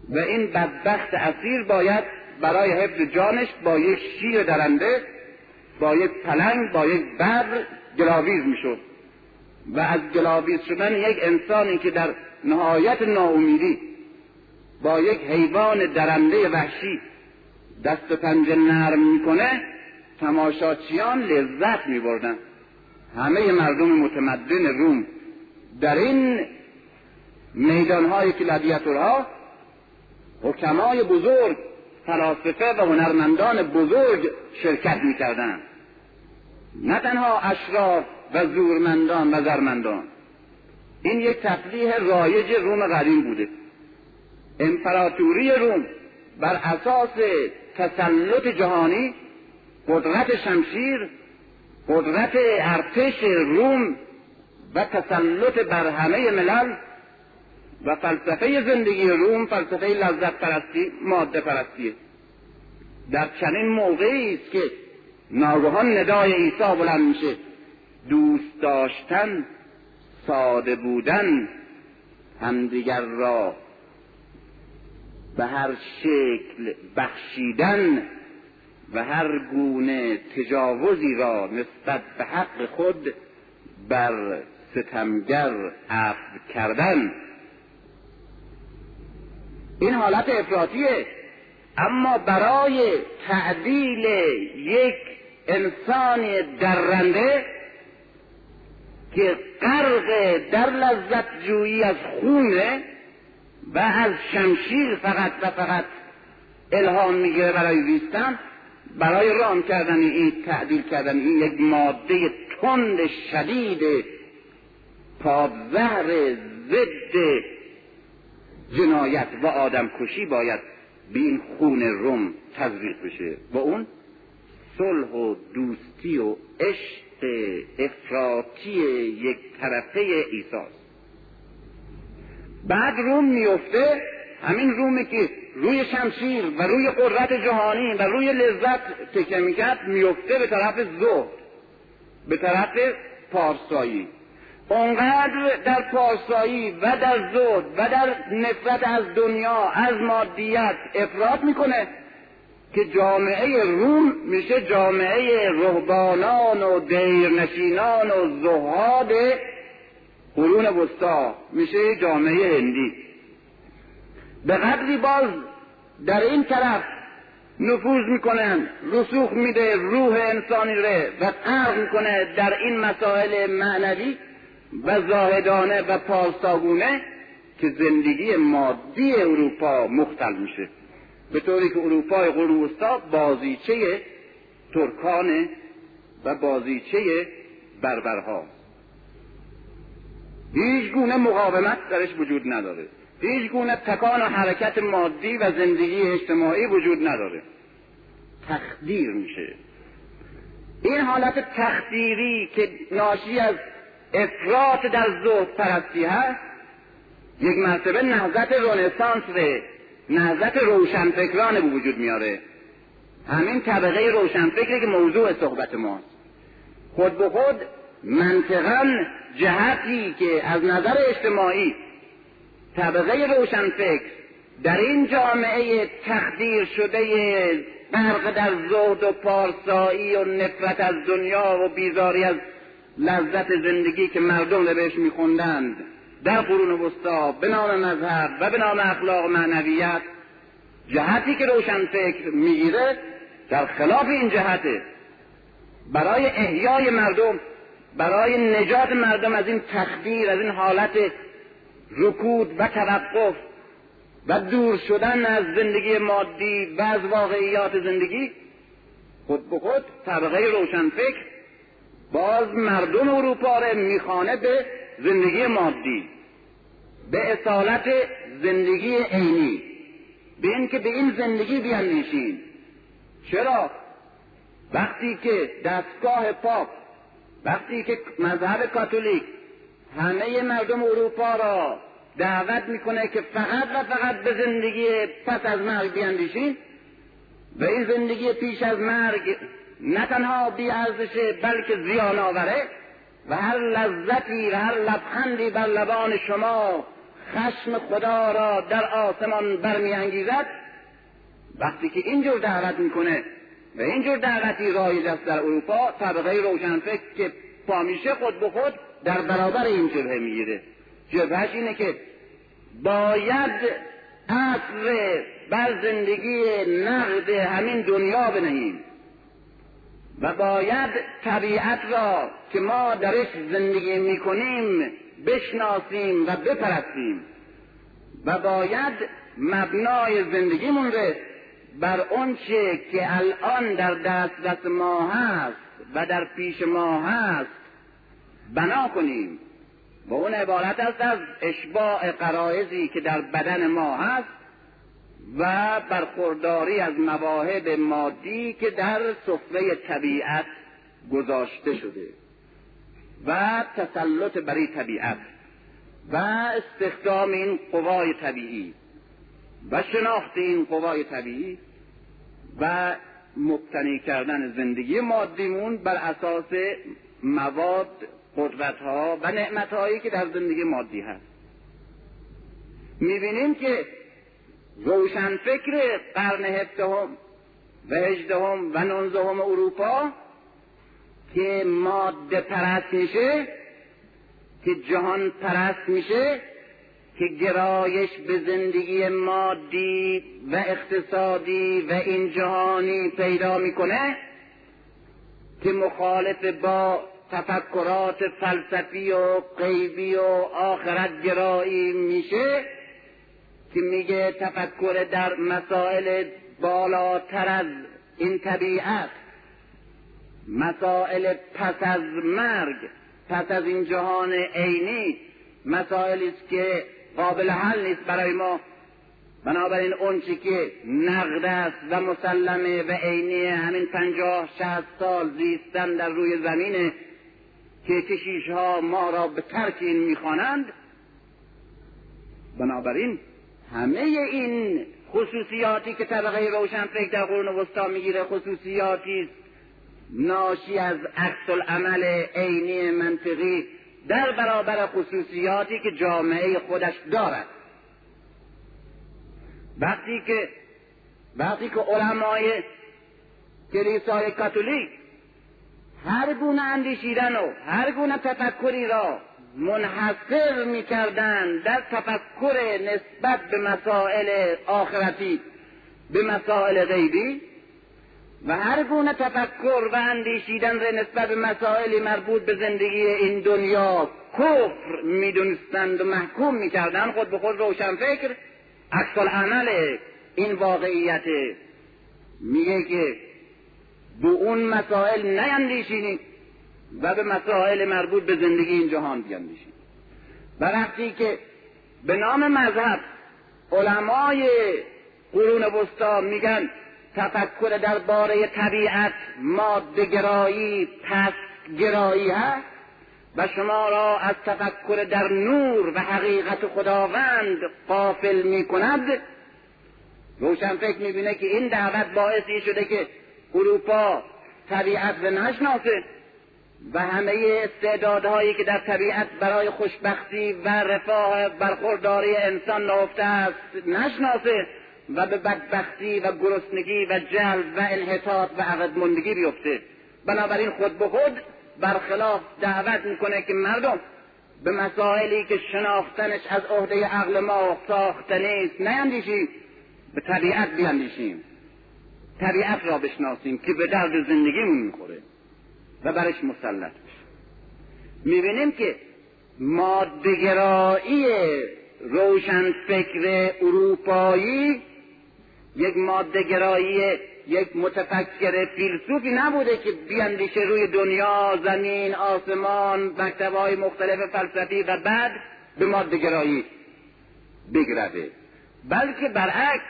و این بدبخت اسیر باید برای حفظ جانش با یک شیر درنده با یک پلنگ با یک بر گلاویز می‌شد. و از گلاویز شدن یک انسانی که در نهایت ناامیدی با یک حیوان درنده وحشی دست و پنجه نرم می‌کنه تماشاچیان لذت میبردن. همه مردم متمدن روم. در این میدانهای کلادیاتورها حکمای بزرگ فلاسفه و هنرمندان بزرگ شرکت می‌کردند. نه تنها اشراف و زورمندان و زرمندان. این یک تفریح رایج روم قدیم بوده. امپراتوری روم بر اساس تسلط جهانی قدرت شمشیر قدرت ارتش روم و تسلط بر همه ملل و فلسفه زندگی روم فلسفه لذت پرستی ماده پرستی در چنین موقعی است که ناگهان ندای عیسی بلند میشه. دوست داشتن ساده بودن همدیگر را به هر شکل بخشیدن و هر گونه تجاوزی را نسبت به حق خود بر ستمگر عفو کردن. این حالت افراطیه. اما برای تعدیل یک انسان درنده که غرق در لذت جویی از خونه و از شمشیر فقط و فقط الهام می‌گیره برای زیستن برای رام کردن این تعدیل کردن این یک ماده تند شدید پادزهر ضد جنایت و آدم کشی باید به این خون روم تزریق بشه. با اون صلح و دوستی و عشق افراطی یک طرفه ایساست بعد روم میفته همین رومی که روی شمشیر و روی قدرت جهانی و روی لذت تکه می‌کرد میفته به طرف زهد به طرف پارسایی. اونقدر در پارسایی و در زهد و در نفرت از دنیا از مادیت افراد می‌کنه که جامعه روم میشه جامعه رهبانان و دیرنشینان و زهاد قرون وسطا. میشه جامعه هندی. به قدری باز در این طرف نفوذ می‌کنن رسوخ میده روح انسانی ره و غرق می‌کنه در این مسائل معنوی و زاهدانه و پارساگونه که زندگی مادی اروپا مختل میشه. به طوری که اروپای قرون وسطا بازیچه ترکانه و بازیچه بربرها. هیچ گونه مقاومت درش وجود نداره. هیچ گونه تکان و حرکت مادی و زندگی اجتماعی وجود نداره. تخدیر میشه. این حالت تخدیری که ناشی از افراط در زهد پرستی هست یک مرتبه نهضت رونسانس نهضت روشنفکران به وجود میاره. همین طبقه روشنفکری که موضوع صحبت ماست. خود به خود منطقا جهتی که از نظر اجتماعی طبقه روشنفکر در این جامعه تخدیر شده غرق در زهد و پارسایی و نفرت از دنیا و بیزاری از لذت زندگی که مردم رو بهش میخوندند در قرون وسطا به نام مذهب و به نام اخلاق و معنویت جهتی که روشن فکر می‌گیره در خلاف این جهته برای احیای مردم برای نجات مردم از این تخدیر از این حالت رکود و توقف و دور شدن از زندگی مادی و از واقعیات زندگی خود به خود طبقه روشنفکر باز مردم اروپا را میخانه به زندگی مادی به اصالت زندگی عینی. به اینکه به این زندگی بیاندیشیم چرا؟ وقتی که دستگاه پاپ وقتی که مذهب کاتولیک همه مردم اروپا را دعوت می‌کنه که فقط و فقط به زندگی پس از مرگ بیاندیشین و این زندگی پیش از مرگ نه تنها بی ارزشه بلکه زیان آوره و هر لذتی و هر لبخندی بر لبان شما خشم خدا را در آسمان برمیانگیزد. وقتی که اینجور دعوت می‌کنه و اینجور دعوتی رایج است در اروپا طبقه روشنفکر که پامیشه خود به خود در برابر این جبهه می‌گیره. جبهش اینه که باید اصر بر زندگی نقد همین دنیا بنهیم و باید طبیعت را که ما درش زندگی می‌کنیم بشناسیم و بپرستیم و باید مبنای زندگیمون رو بر آنچه که الان در دسترس ما هست و در پیش ما هست بنا کنیم. و اون عبارت است از اشباع قرائزی که در بدن ما هست و برخورداری از مواهب مادی که در سفره طبیعت گذاشته شده و تسلط بر طبیعت و استخدام این قوای طبیعی. و شناخت این قوای طبیعی و مبتنی کردن زندگی مادیمون بر اساس مواد قدرت ها و نعمت هایی که در زندگی مادی هست. می‌بینیم که روشن فکر قرن هفدهم و هجدهم و نونزدهم اروپا که ماده پرست میشه که جهان پرست میشه که گرایش به زندگی مادی و اقتصادی و این جهانی پیدا می‌کنه که مخالف با تفکرات فلسفی و غیبی و آخرت گرایی میشه که میگه تفکر در مسائل بالاتر از این طبیعت مسائل پس از مرگ پس از این جهان عینی مسائلی است که قابل حل نیست برای ما. بنابراین اونچه که نقد است و مسلمه و عینی همین پنجاه شهست سال زیستن در روی زمینه که کشیش ها ما را به ترک این می‌خوانند بنابراین همه این خصوصیاتی که طبقه روشنفکر در قرون وسطا می‌گیره خصوصیاتی ناشی از عکس العمل عینی منطقی در برابر خصوصیاتی که جامعه خودش دارد. وقتی که وقتی که علمای کلیسای کاتولیک هر گونه اندیشیدن و هر گونه تفکری را منحصر می‌کردند در تفکر نسبت به مسائل آخرتی به مسائل غیبی و هر گونه تفکر و اندیشیدن را نسبت به مسائل مربوط به زندگی این دنیا کفر می‌دونستند و محکوم می‌کردند خود به خود روشنفکر عکس عمل این واقعیت میگه که به اون مسائل نیندیشینید و به مسائل مربوط به زندگی این جهان بیندیشید و وقتی که به نام مذهب علمای قرون وسطا میگن تفکر درباره طبیعت ماده گرایی پس گرایی هست و شما را از تفکر در نور و حقیقت خداوند قافل می کند روشن فکر می‌بینه که این دعوت باعثی شده که اروپا طبیعت رو نشناسه و همه استعدادهایی که در طبیعت برای خوشبختی و رفاه برخورداری انسان نهفته است نشناسه. و به بدبختی و گرسنگی و جلب و انحطاط و عقدمندگی بیفته. بنابراین خود به خود برخلاف دعوت می‌کنه که مردم به مسائلی که شناختنش از عهده عقل ما ساخته نیست نیندیشیم. به طبیعت بیاندیشیم طبیعت را بشناسیم که به درد زندگیمون می‌خوره و برش مسلط بشیم می‌بینیم که مادهگرایی روشن فکر اروپایی یک مادهگرایی یک متفکر فیلسوفی نبوده که بیاندیشه روی دنیا زمین آسمان مکتبهای مختلف فلسفی و بعد به مادهگرایی بگرده. بلکه برعکس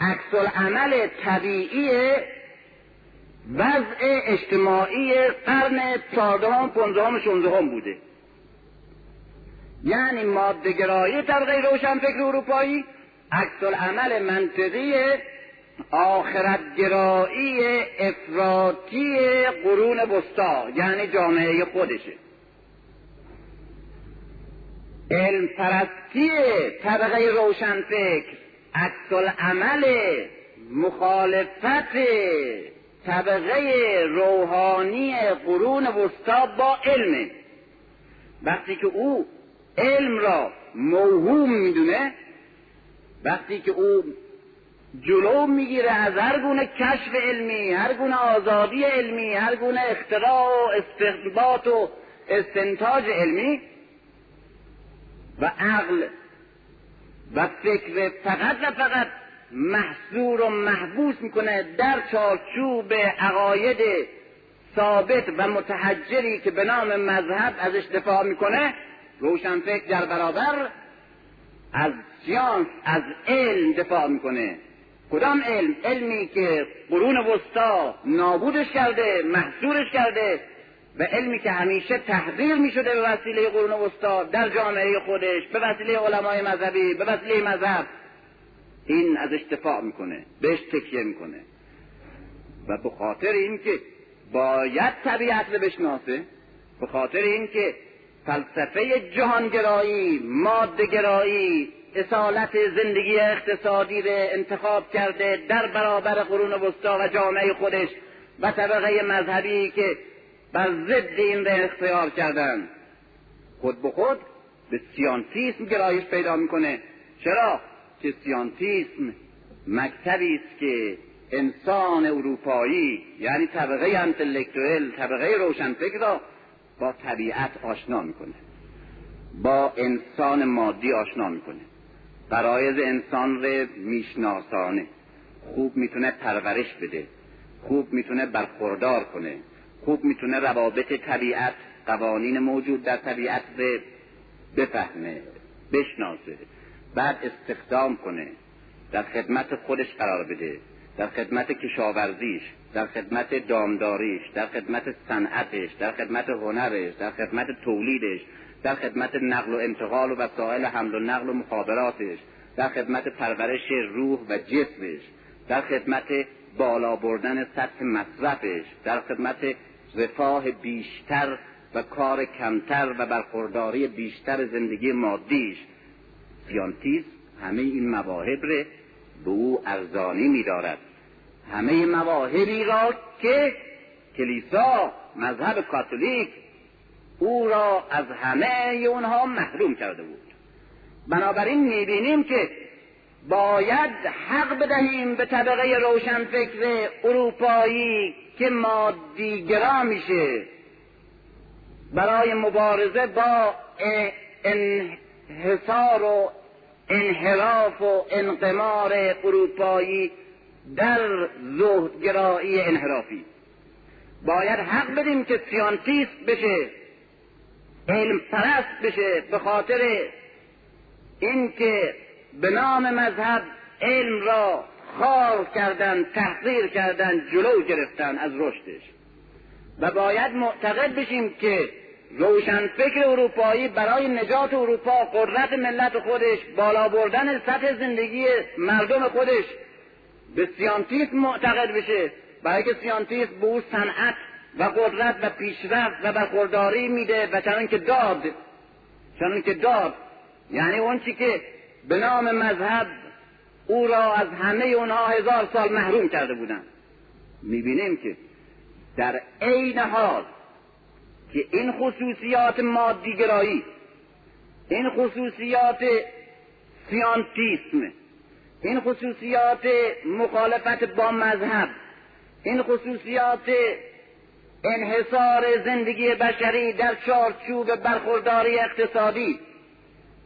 عکس عمل طبیعی وضع اجتماعی قرن چهاردهم پنجدهم شانزدهم بوده. یعنی مادهگرایی طبقه روشنفکر اروپایی عکس عمل منطقی آخرتگرایی افراطی قرون وسطا یعنی جامعه خودشه. علم پرستی طبقه روشنفکر عکس عمل مخالفت طبقه روحانی قرون وسطا با علم وقتی که او علم را موهوم می‌دونه وقتی که او جلو می‌گیره از هر گونه کشف علمی هر گونه آزادی علمی هر گونه اختراع و استنباط و استنتاج علمی و عقل و فکر فقط و فقط محصور و محبوس می‌کنه در چارچوب عقاید ثابت و متحجری که به نام مذهب ازش دفاع می‌کنه روشنفکر در برابر از سیانس از علم دفاع می‌کنه. کدام علم؟ علمی که قرون وسطا نابودش کرده محصورش کرده. و علمی که همیشه تحضیر می شده به وسیله قرون وسطا در جامعه خودش به وسیله علمای مذهبی به وسیله مذهب. این ازش دفاع می‌کنه بهش تکیه می‌کنه. و به خاطر اینکه باید طبیعت رو بشناسه به خاطر اینکه فلسفه جهانگرایی مادهگرایی اصالت زندگی اقتصادی رو انتخاب کرده در برابر قرون وسطا و جامعه خودش و طبقه مذهبی که بر ضد این را اختیار کردن. خود به خود به سیانتیسم گرایش پیدا می‌کنه. چرا؟ که سیانتیسم مکتبی است که انسان اروپایی یعنی طبقه انتلکتوئل طبقه روشنفکر را با طبیعت آشنا می‌کنه. با انسان مادی آشنا می‌کنه. برایز انسان رو میشناسانه. خوب می‌تونه پرورش بده. خوب می‌تونه برخوردار کنه. خوب می‌تونه روابط طبیعت قوانین موجود در طبیعت رو بفهمه بشناسه. بعد استخدام کنه. در خدمت خودش قرار بده. در خدمت کشاورزیش. در خدمت دامداریش در خدمت صنعتش در خدمت هنرش در خدمت تولیدش در خدمت نقل و انتقال و وسایل حمل و نقل و مخابراتش در خدمت پرورش روح و جسمش در خدمت بالا بردن سطح مصرفش در خدمت رفاه بیشتر و کار کمتر و برخورداری بیشتر زندگی مادیش. سیانتیس همه این مواهب ره به او ارزانی میدارد. همه مواهبی را که کلیسا مذهب کاتولیک او را از همه اونها محروم کرده بود. بنابراین می‌بینیم که باید حق بدهیم به طبقه روشنفکر اروپایی که مادیگرا میشه برای مبارزه با انحصار و انحراف و انقمار اروپایی در زهدگرایی انحرافی. باید حق بدیم که سیانتیست بشه علم پرست بشه به خاطر اینکه به نام مذهب علم را خار کردن تحقیر کردن جلو گرفتن از رشدش. و باید معتقد بشیم که روشنفکر اروپایی برای نجات اروپا قدرت ملت خودش بالا بردن سطح زندگی مردم خودش به سیانتیسم معتقد بشه. برای که سیانتیسم به او صنعت و قدرت و پیشرفت و برخورداری میده و چنان که داد چنان که داد. یعنی اون چی که به نام مذهب او را از همه اونها هزار سال محروم کرده بودن. می‌بینیم که در عین حال که این خصوصیات مادیگرایی این خصوصیات سیانتیسم این خصوصیات مخالفت با مذهب این خصوصیات انحصار زندگی بشری در چارچوب برخورداری اقتصادی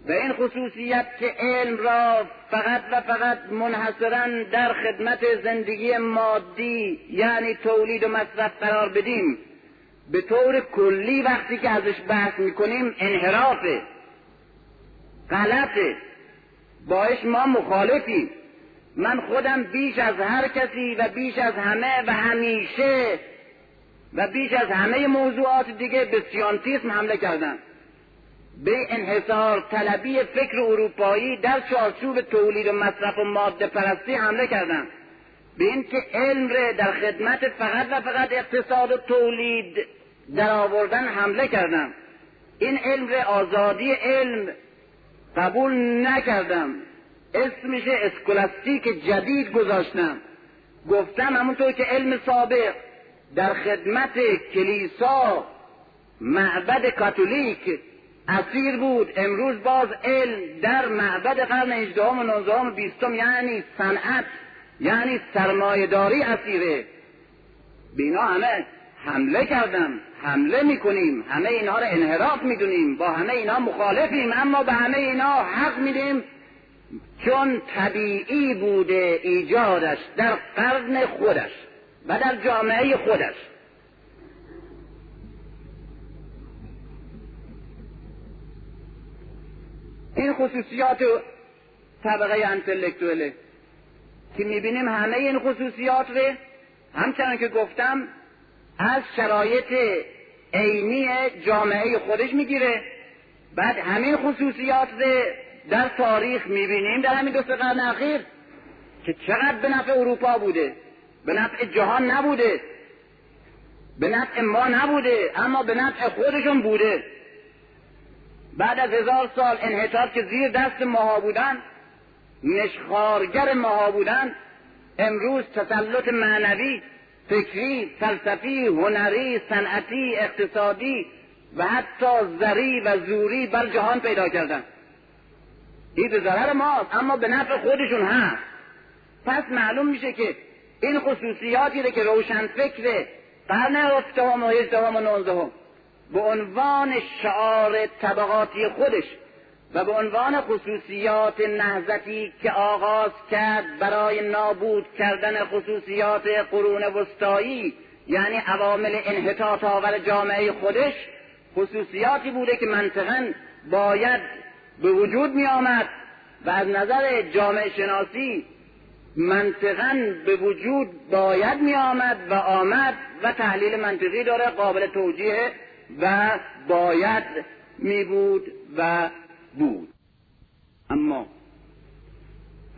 و این خصوصیت که علم را فقط و فقط منحصرا در خدمت زندگی مادی یعنی تولید و مصرف قرار بدیم به طور کلی وقتی که ازش بحث می‌کنیم انحرافه غلطه باش ما مخالفیم. من خودم بیش از هر کسی و بیش از همه و همیشه و بیش از همه موضوعات دیگه به سیانتیسم حمله کردم. به انحصار طلبی فکر اروپایی در چارچوب تولید و مصرف و ماده پرستی حمله کردم. به اینکه علم ره در خدمت فقط و فقط اقتصاد و تولید در آوردن حمله کردم. این علم ره آزادی علم قبول نکردم. اسمش اسکولاستیک جدید گذاشتم. گفتم همونطور که علم سابق در خدمت کلیسا معبد کاتولیک اسیر بود. امروز باز علم در معبد قرن هجدهم و نوزدهم و بیستم یعنی صنعت یعنی سرمایهداری اسیره. بینا همه حمله کردم. حمله می‌کنیم. همه اینها رو انحراف می‌دونیم. با همه اینها مخالفیم. اما به همه اینها حق میدیم. چون طبیعی بوده ایجادش در قرن خودش و در جامعه خودش. این خصوصیات طبقه انتلکتوله که می‌بینیم همه این خصوصیات رو همچنان که گفتم از شرایط عینی جامعه خودش می‌گیره. بعد همین خصوصیات در تاریخ می‌بینیم در همین دو سه قرن اخیر که چقدر به نفع اروپا بوده. به نفع جهان نبوده. به نفع ما نبوده اما به نفع خودشون بوده. بعد از هزار سال انحطاط که زیر دست ماها بودن نشخارگر ماها بودن امروز تسلط معنوی فکری فلسفی هنری صنعتی اقتصادی و حتی زری و زوری بر جهان پیدا کردن. این به ضرر ماست اما به نفع خودشون هست. پس معلوم میشه که این خصوصیاتی که روشن فکر قرن هفتم و هجدهم و به عنوان شعار طبقاتی خودش و به عنوان خصوصیات نهزتی که آغاز کرد برای نابود کردن خصوصیات قرون وسطایی یعنی عوامل انحطاط آور جامعه خودش خصوصیاتی بوده که منطقا باید به وجود می آمد و از نظر جامعه شناسی منطقا به وجود باید می آمد و آمد و تحلیل منطقی داره قابل توجیه و باید می بود و بود. اما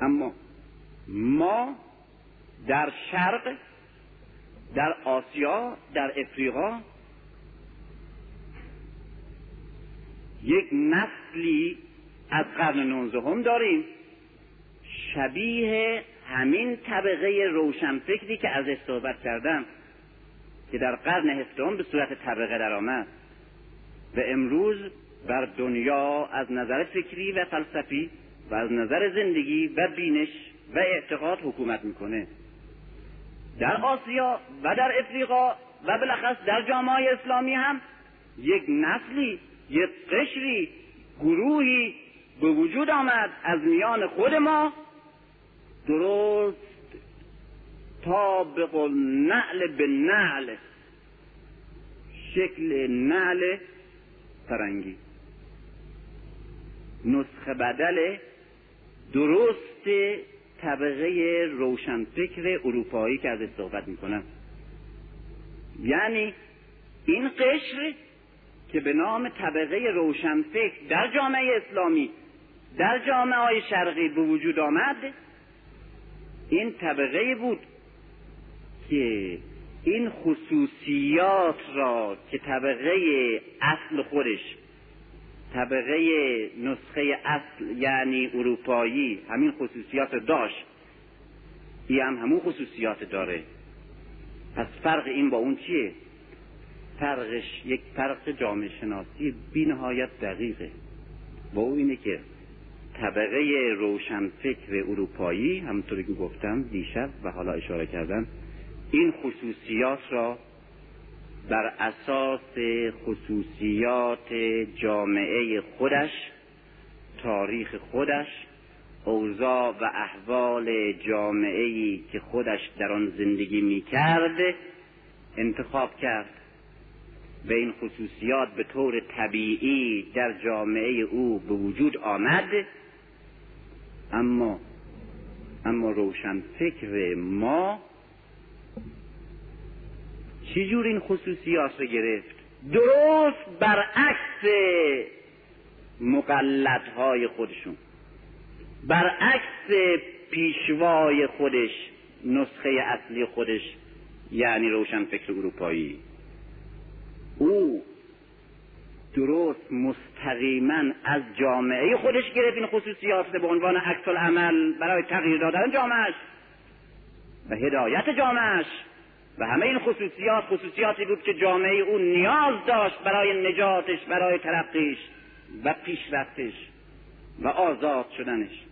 اما ما در شرق در آسیا در افریقا یک نسلی از قرن نوزدهم داریم. شبیه همین طبقه روشنفکری که ازش صحبت کردم که در قرن هفتم به صورت طبقه درآمد. و امروز بر دنیا از نظر فکری و فلسفی و از نظر زندگی و بینش و اعتقاد حکومت می‌کنه. در آسیا و در افریقا و بالاخص در جامعه اسلامی هم یک نسلی یک قشری گروهی به وجود آمد از میان خود ما. درست طابق نعل به نعل شکل نعل فرنگی. نسخه بدل درست طبقه روشنفکر اروپایی که ازش صحبت می‌کنم. یعنی این قشر که به نام طبقه روشنفکر در جامعه اسلامی در جامعه های شرقی به وجود آمد این طبقه بود که این خصوصیات را که طبقه اصل خودش طبقه نسخه اصل یعنی اروپایی همین خصوصیات داشت. این هم همون خصوصیات داره. پس فرق این با اون چیه؟ فرقش یک فرق جامعه شناسی بینهایت دقیقه. با او اینه که طبقه روشنفکر اروپایی همونطوری که گفتم دیشب و حالا اشاره کردم این خصوصیات را بر اساس خصوصیات جامعه خودش تاریخ خودش اوضاع و احوال جامعه که خودش در آن زندگی می کرد انتخاب کرد. و این خصوصیات به طور طبیعی در جامعه او به وجود آمد. اما اما روشن فکر ما چجور این خصوصیات رو گرفت؟ درست برعکس مقلدهای خودشون. برعکس پیشوای خودش نسخه اصلی خودش یعنی روشن فکر اروپایی. او درست مستقیما از جامعه خودش گرفت این خصوصیات به عنوان عکس عمل برای تغییر دادن جامعهش و هدایت جامعهش. و همه این خصوصیات خصوصیاتی بود که جامعه او نیاز داشت برای نجاتش برای ترقیش و پیشرفتش و آزاد شدنش.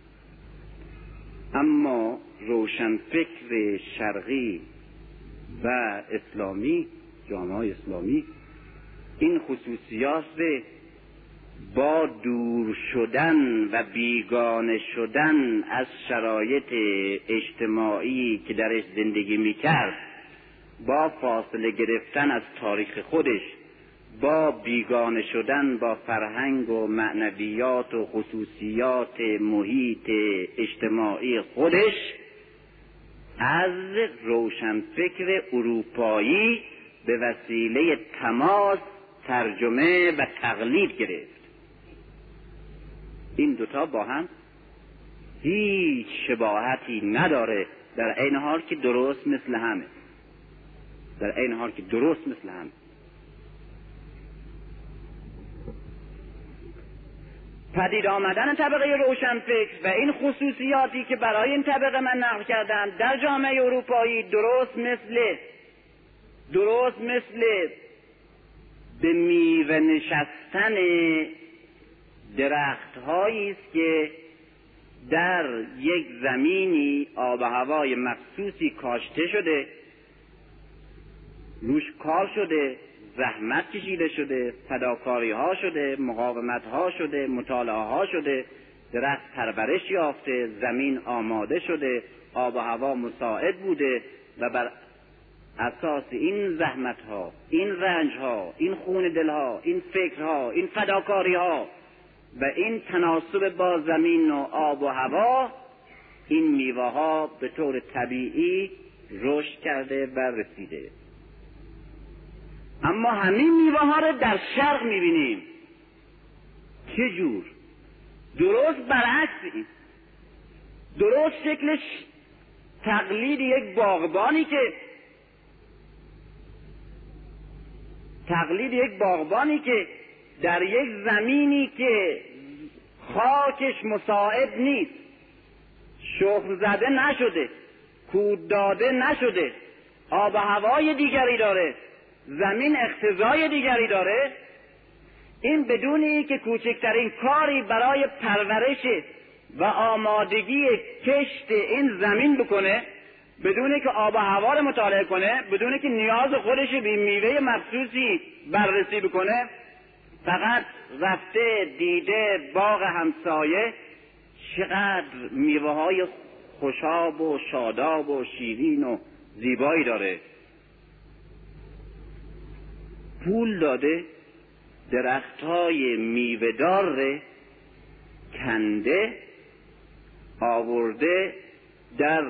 اما روشنفکر شرقی و اسلامی جامعه اسلامی این خصوصیات با دور شدن و بیگانه شدن از شرایط اجتماعی که درش زندگی می‌کرد با فاصله گرفتن از تاریخ خودش با بیگانه شدن با فرهنگ و معنویات و خصوصیات محیط اجتماعی خودش از روشنفکر اروپایی به وسیله تماس ترجمه و تقلید گرفت. این دوتا با هم هیچ شباهتی نداره در عین حال که درست مثل همه. در عین حال که درست مثل هم. پدید آمدن طبقه روشنفکر و این خصوصیاتی که برای این طبقه من نقل کردم در جامعه اروپایی درست مثل درست مثل به میوه نشستن درخت است که در یک زمینی آب و هوای مخصوصی کاشته شده. روش کار شده زحمت کشیده شده فداکاری ها شده مقاومت ها شده مطالعه ها شده درخت پرورش یافته زمین آماده شده آب و هوا مساعد بوده و بر اساس این زحمت ها این رنج ها این خون دل ها این فکر ها این فداکاری ها و این تناسب با زمین و آب و هوا این میوه ها به طور طبیعی رشد کرده و رسیده. اما همین میوه ها رو در شرق می‌بینیم. چه جور؟ درست برعکس درست شکلش تقلید یک باغبانی که تقلید یک باغبانی که در یک زمینی که خاکش مساعد نیست. شخم زده نشده کود داده نشده آب و هوای دیگری داره. زمین اقتضای دیگری داره. این بدون که کوچکترین کاری برای پرورش و آمادگی کشت این زمین بکنه بدون که آب و هوا رو مطالعه کنه بدون که نیاز خودش به میوه مخصوصی بررسی بکنه فقط رفته دیده باغ همسایه چقدر میوه های خوشاب و شاداب و شیرین و زیبایی داره. پول داده درخت های میوهدار کنده آورده در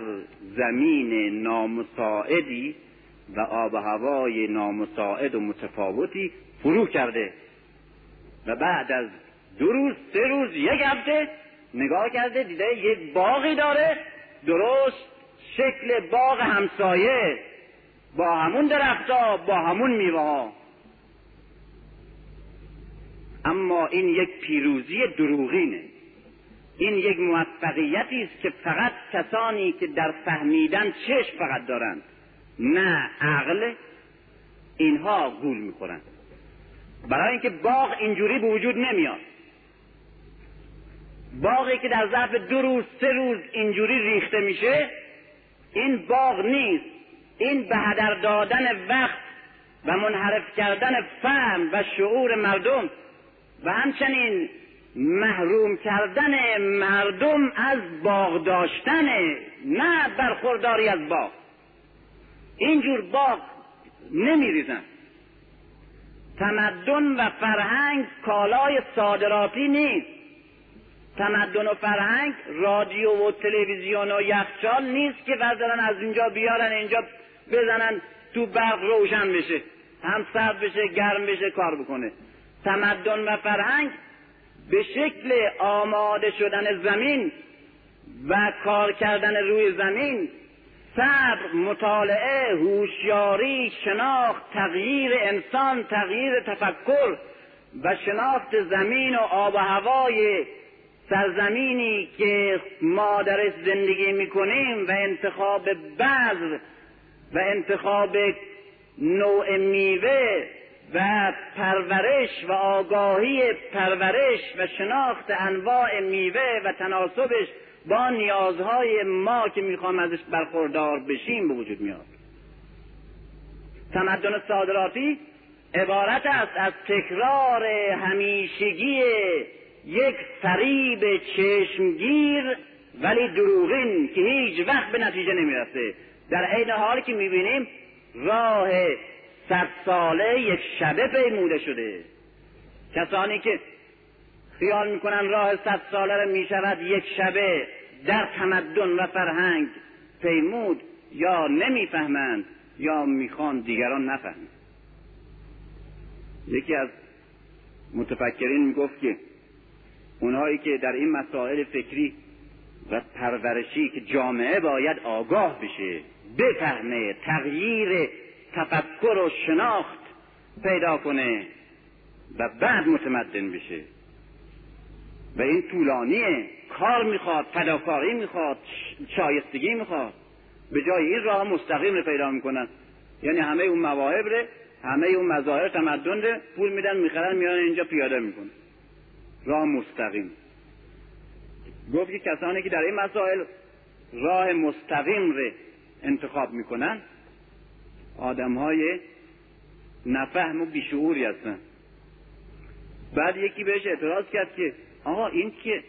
زمین نامساعدی و آب و هوای نامساعد و متفاوتی فرو کرده. و بعد از دو روز سه روز یک هفته نگاه کرده دیده یک باقی داره درست شکل باغ همسایه. با همون درختها با همون میوه ها اما این یک پیروزی دروغینه. این یک موفقیتی است که فقط کسانی که در فهمیدن چشم فقط دارند نه عقل اینها گول می‌خورند. برای اینکه باغ اینجوری به وجود نمیاد. باغی که در ظرف دو روز سه روز اینجوری ریخته میشه این باغ نیست. این به هدر دادن وقت و منحرف کردن فهم و شعور مردم و همچنین محروم کردن مردم از باغ داشتن نه برخورداری از باغ. اینجور باغ نمیریزن. تمدن و فرهنگ کالای صادراتی نیست. تمدن و فرهنگ رادیو و تلویزیون و یخچال نیست که وزرن از اینجا بیارن اینجا بزنن تو برق روشن بشه هم سرد بشه گرم بشه کار بکنه. تمدن و فرهنگ به شکل آماده شدن زمین و کار کردن روی زمین صبر مطالعه هوشیاری شناخت تغییر انسان تغییر تفکر و شناخت زمین و آب و هوای سرزمینی که ما درش زندگی می‌کنیم و انتخاب بذر و انتخاب نوع میوه و پرورش و آگاهی پرورش و شناخت انواع میوه و تناسبش با نیازهای ما که می‌خوام ازش برخوردار بشیم به وجود میاد. تمدن صادراتی عبارت است از تکرار همیشگی یک فریب چشمگیر ولی دروغین که هیچ وقت به نتیجه نمی‌رسه. در عین حالی که می‌بینیم راه صد ساله یک شبه پیموده شده. کسانی که خیال می‌کنن راه صد ساله رو می‌شود یک شبه در تمدن و فرهنگ پیمود یا نمی‌فهمند یا می‌خوان دیگران نفهمند. یکی از متفکرین می‌گفت که اونهایی که در این مسائل فکری و پرورشی که جامعه باید آگاه بشه بفهمه تغییر تفکر و شناخت پیدا کنه و بعد متمدن بشه. و این طولانیه. کار می‌خواد فداکاری می‌خواد شایستگی می‌خواد. به جای این راه مستقیم رو پیدا می‌کنن. یعنی همه اون مواهب ره همه اون مظاهر تمدن ره پول میدن می‌خرن میان اینجا پیاده می‌کنن. راه مستقیم. گفت که کسانی که در این مسائل راه مستقیم ره انتخاب می‌کنن آدم های نفهم و بیشعوری هستن. بعد یکی بهش اعتراض کرد که آقا این که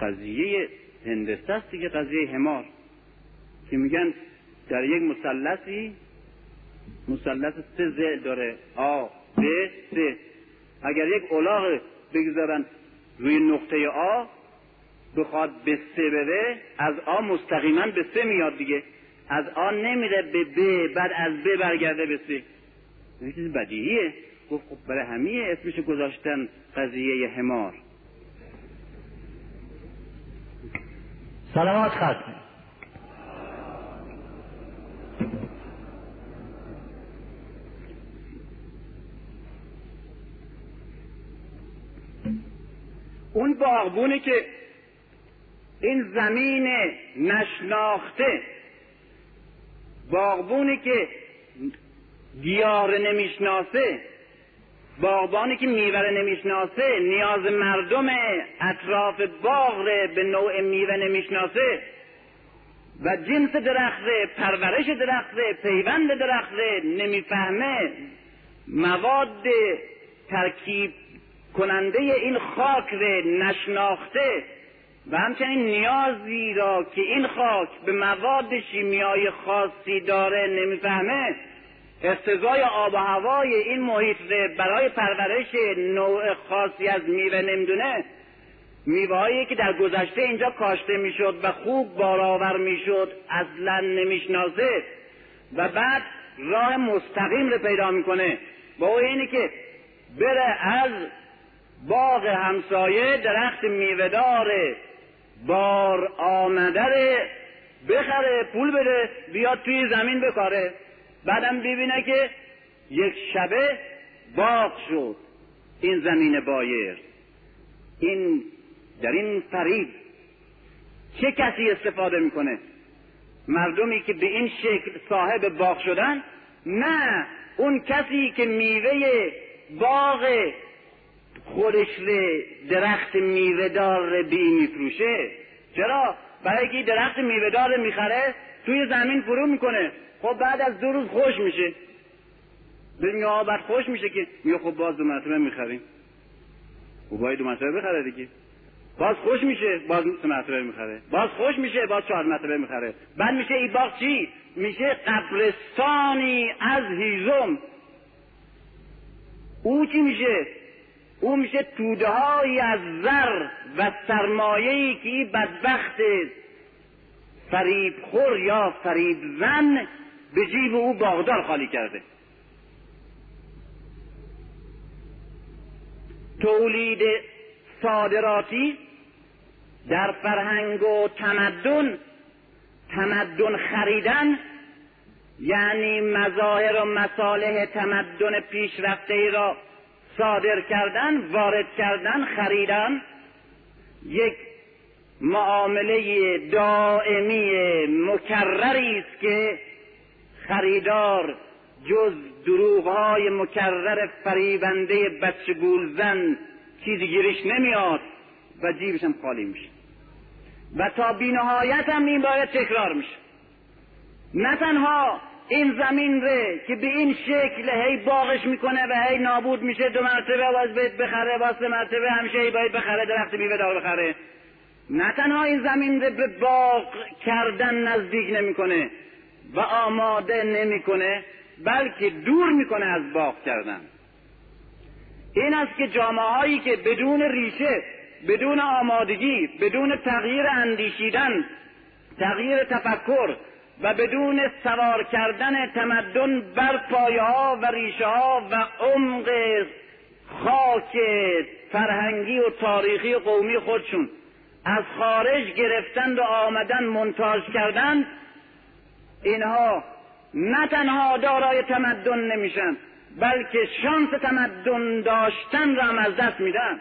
قضیه هندسه است دیگه قضیه همار که میگن در یک مثلثی مثلث سه ز داره آ ب س. اگر یک الاغ بگذارن روی نقطه آ بخواد به سه بره از آ مستقیما به سه میاد دیگه. از آن نمیره به ب بعد از ب برگرده به سی این چیز بدیهیه. گفت خب برای همه اسمش گذاشتن قضیه حمار. سلامات ختم اون باغبونی که این زمین نشناخته باغبونی که گیاه نمی‌شناسه باغبانی که میوه نمی‌شناسه نیاز مردم اطراف باغ به نوع میوه نمی‌شناسه. و جنس درخت پرورش درخت پیوند درخت نمی‌فهمه. مواد ترکیب کننده این خاک نشناخته. و همچنین نیازی را که این خاک به مواد شیمیایی خاصی داره نمی‌فهمه. اقتضای آب و هوای این محیط برای پرورش نوع خاصی از میوه نمی‌دونه. میوههایی که در گذشته اینجا کاشته می‌شد و خوب بارآور می‌شد اصلا نمی‌شناسه. و بعد راه مستقیم رو پیدا می‌کنه. با اینی که بره از باغ همسایه درخت میوهدار بار آمده بخره پول بده بیاد توی زمین بکاره. بعدم ببینه که یک شبه باغ شد. این زمین بایر. این در این فریب چه کسی استفاده می‌کنه؟ مردمی که به این شکل صاحب باغ شدن؟ نه اون کسی که میوه باغ خودش درخت میوه دار بی میفروشه. چرا؟ برای که درخت میوه دار می‌خره توی زمین فرو می‌کنه. خب بعد از دو روز خوش میشه. ببین بعد خوش میشه که میگه خب باز دو مرتبه می‌خریم. و خب باید دو مرتبه بخره دیگه. باز خوش میشه باز سه مرتبه می‌خره. باز خوش میشه باز چهار مرتبه می‌خره. بعد میشه این باغ چی؟ میشه قبرستانی از هیزم. او چی میشه؟ او میشه توده های از زر و سرمایه که این بدبخت فریب خور یا فریب زن به جیب او باغدار خالی کرده. تولید صادراتی در فرهنگ و تمدن تمدن خریدن یعنی مظاهر و مصالح تمدن پیشرفته را صادر کردن وارد کردن خریدن یک معامله دائمی مکرری است که خریدار جز دروغهای مکرر فریبنده بچه زن چیزی گیرش نمیاد و جیبش هم خالی میشه. و تا بینهایت هم این باید تکرار میشه. نه تنها این زمین ره که به این شکل هی باغش می‌کنه و هی نابود میشه دو مرتبه باز باید بخره باز سه مرتبه همیشه هی باید بخره درخت میوه دار بخره. نه تنها این زمین ره به باغ کردن نزدیک نمی‌کنه و آماده نمی‌کنه بلکه دور می‌کنه از باغ کردن. این است که جامعه هایی که بدون ریشه بدون آمادگی بدون تغییر اندیشیدن تغییر تفکر و بدون سوار کردن تمدن بر پایه ها و ریشه ها و عمق خاک فرهنگی و تاریخی و قومی خودشون از خارج گرفتند و آمدن منتاج کردند اینها نه تنها دارای تمدن نمیشن بلکه شانس تمدن داشتن را هم از دست میدن.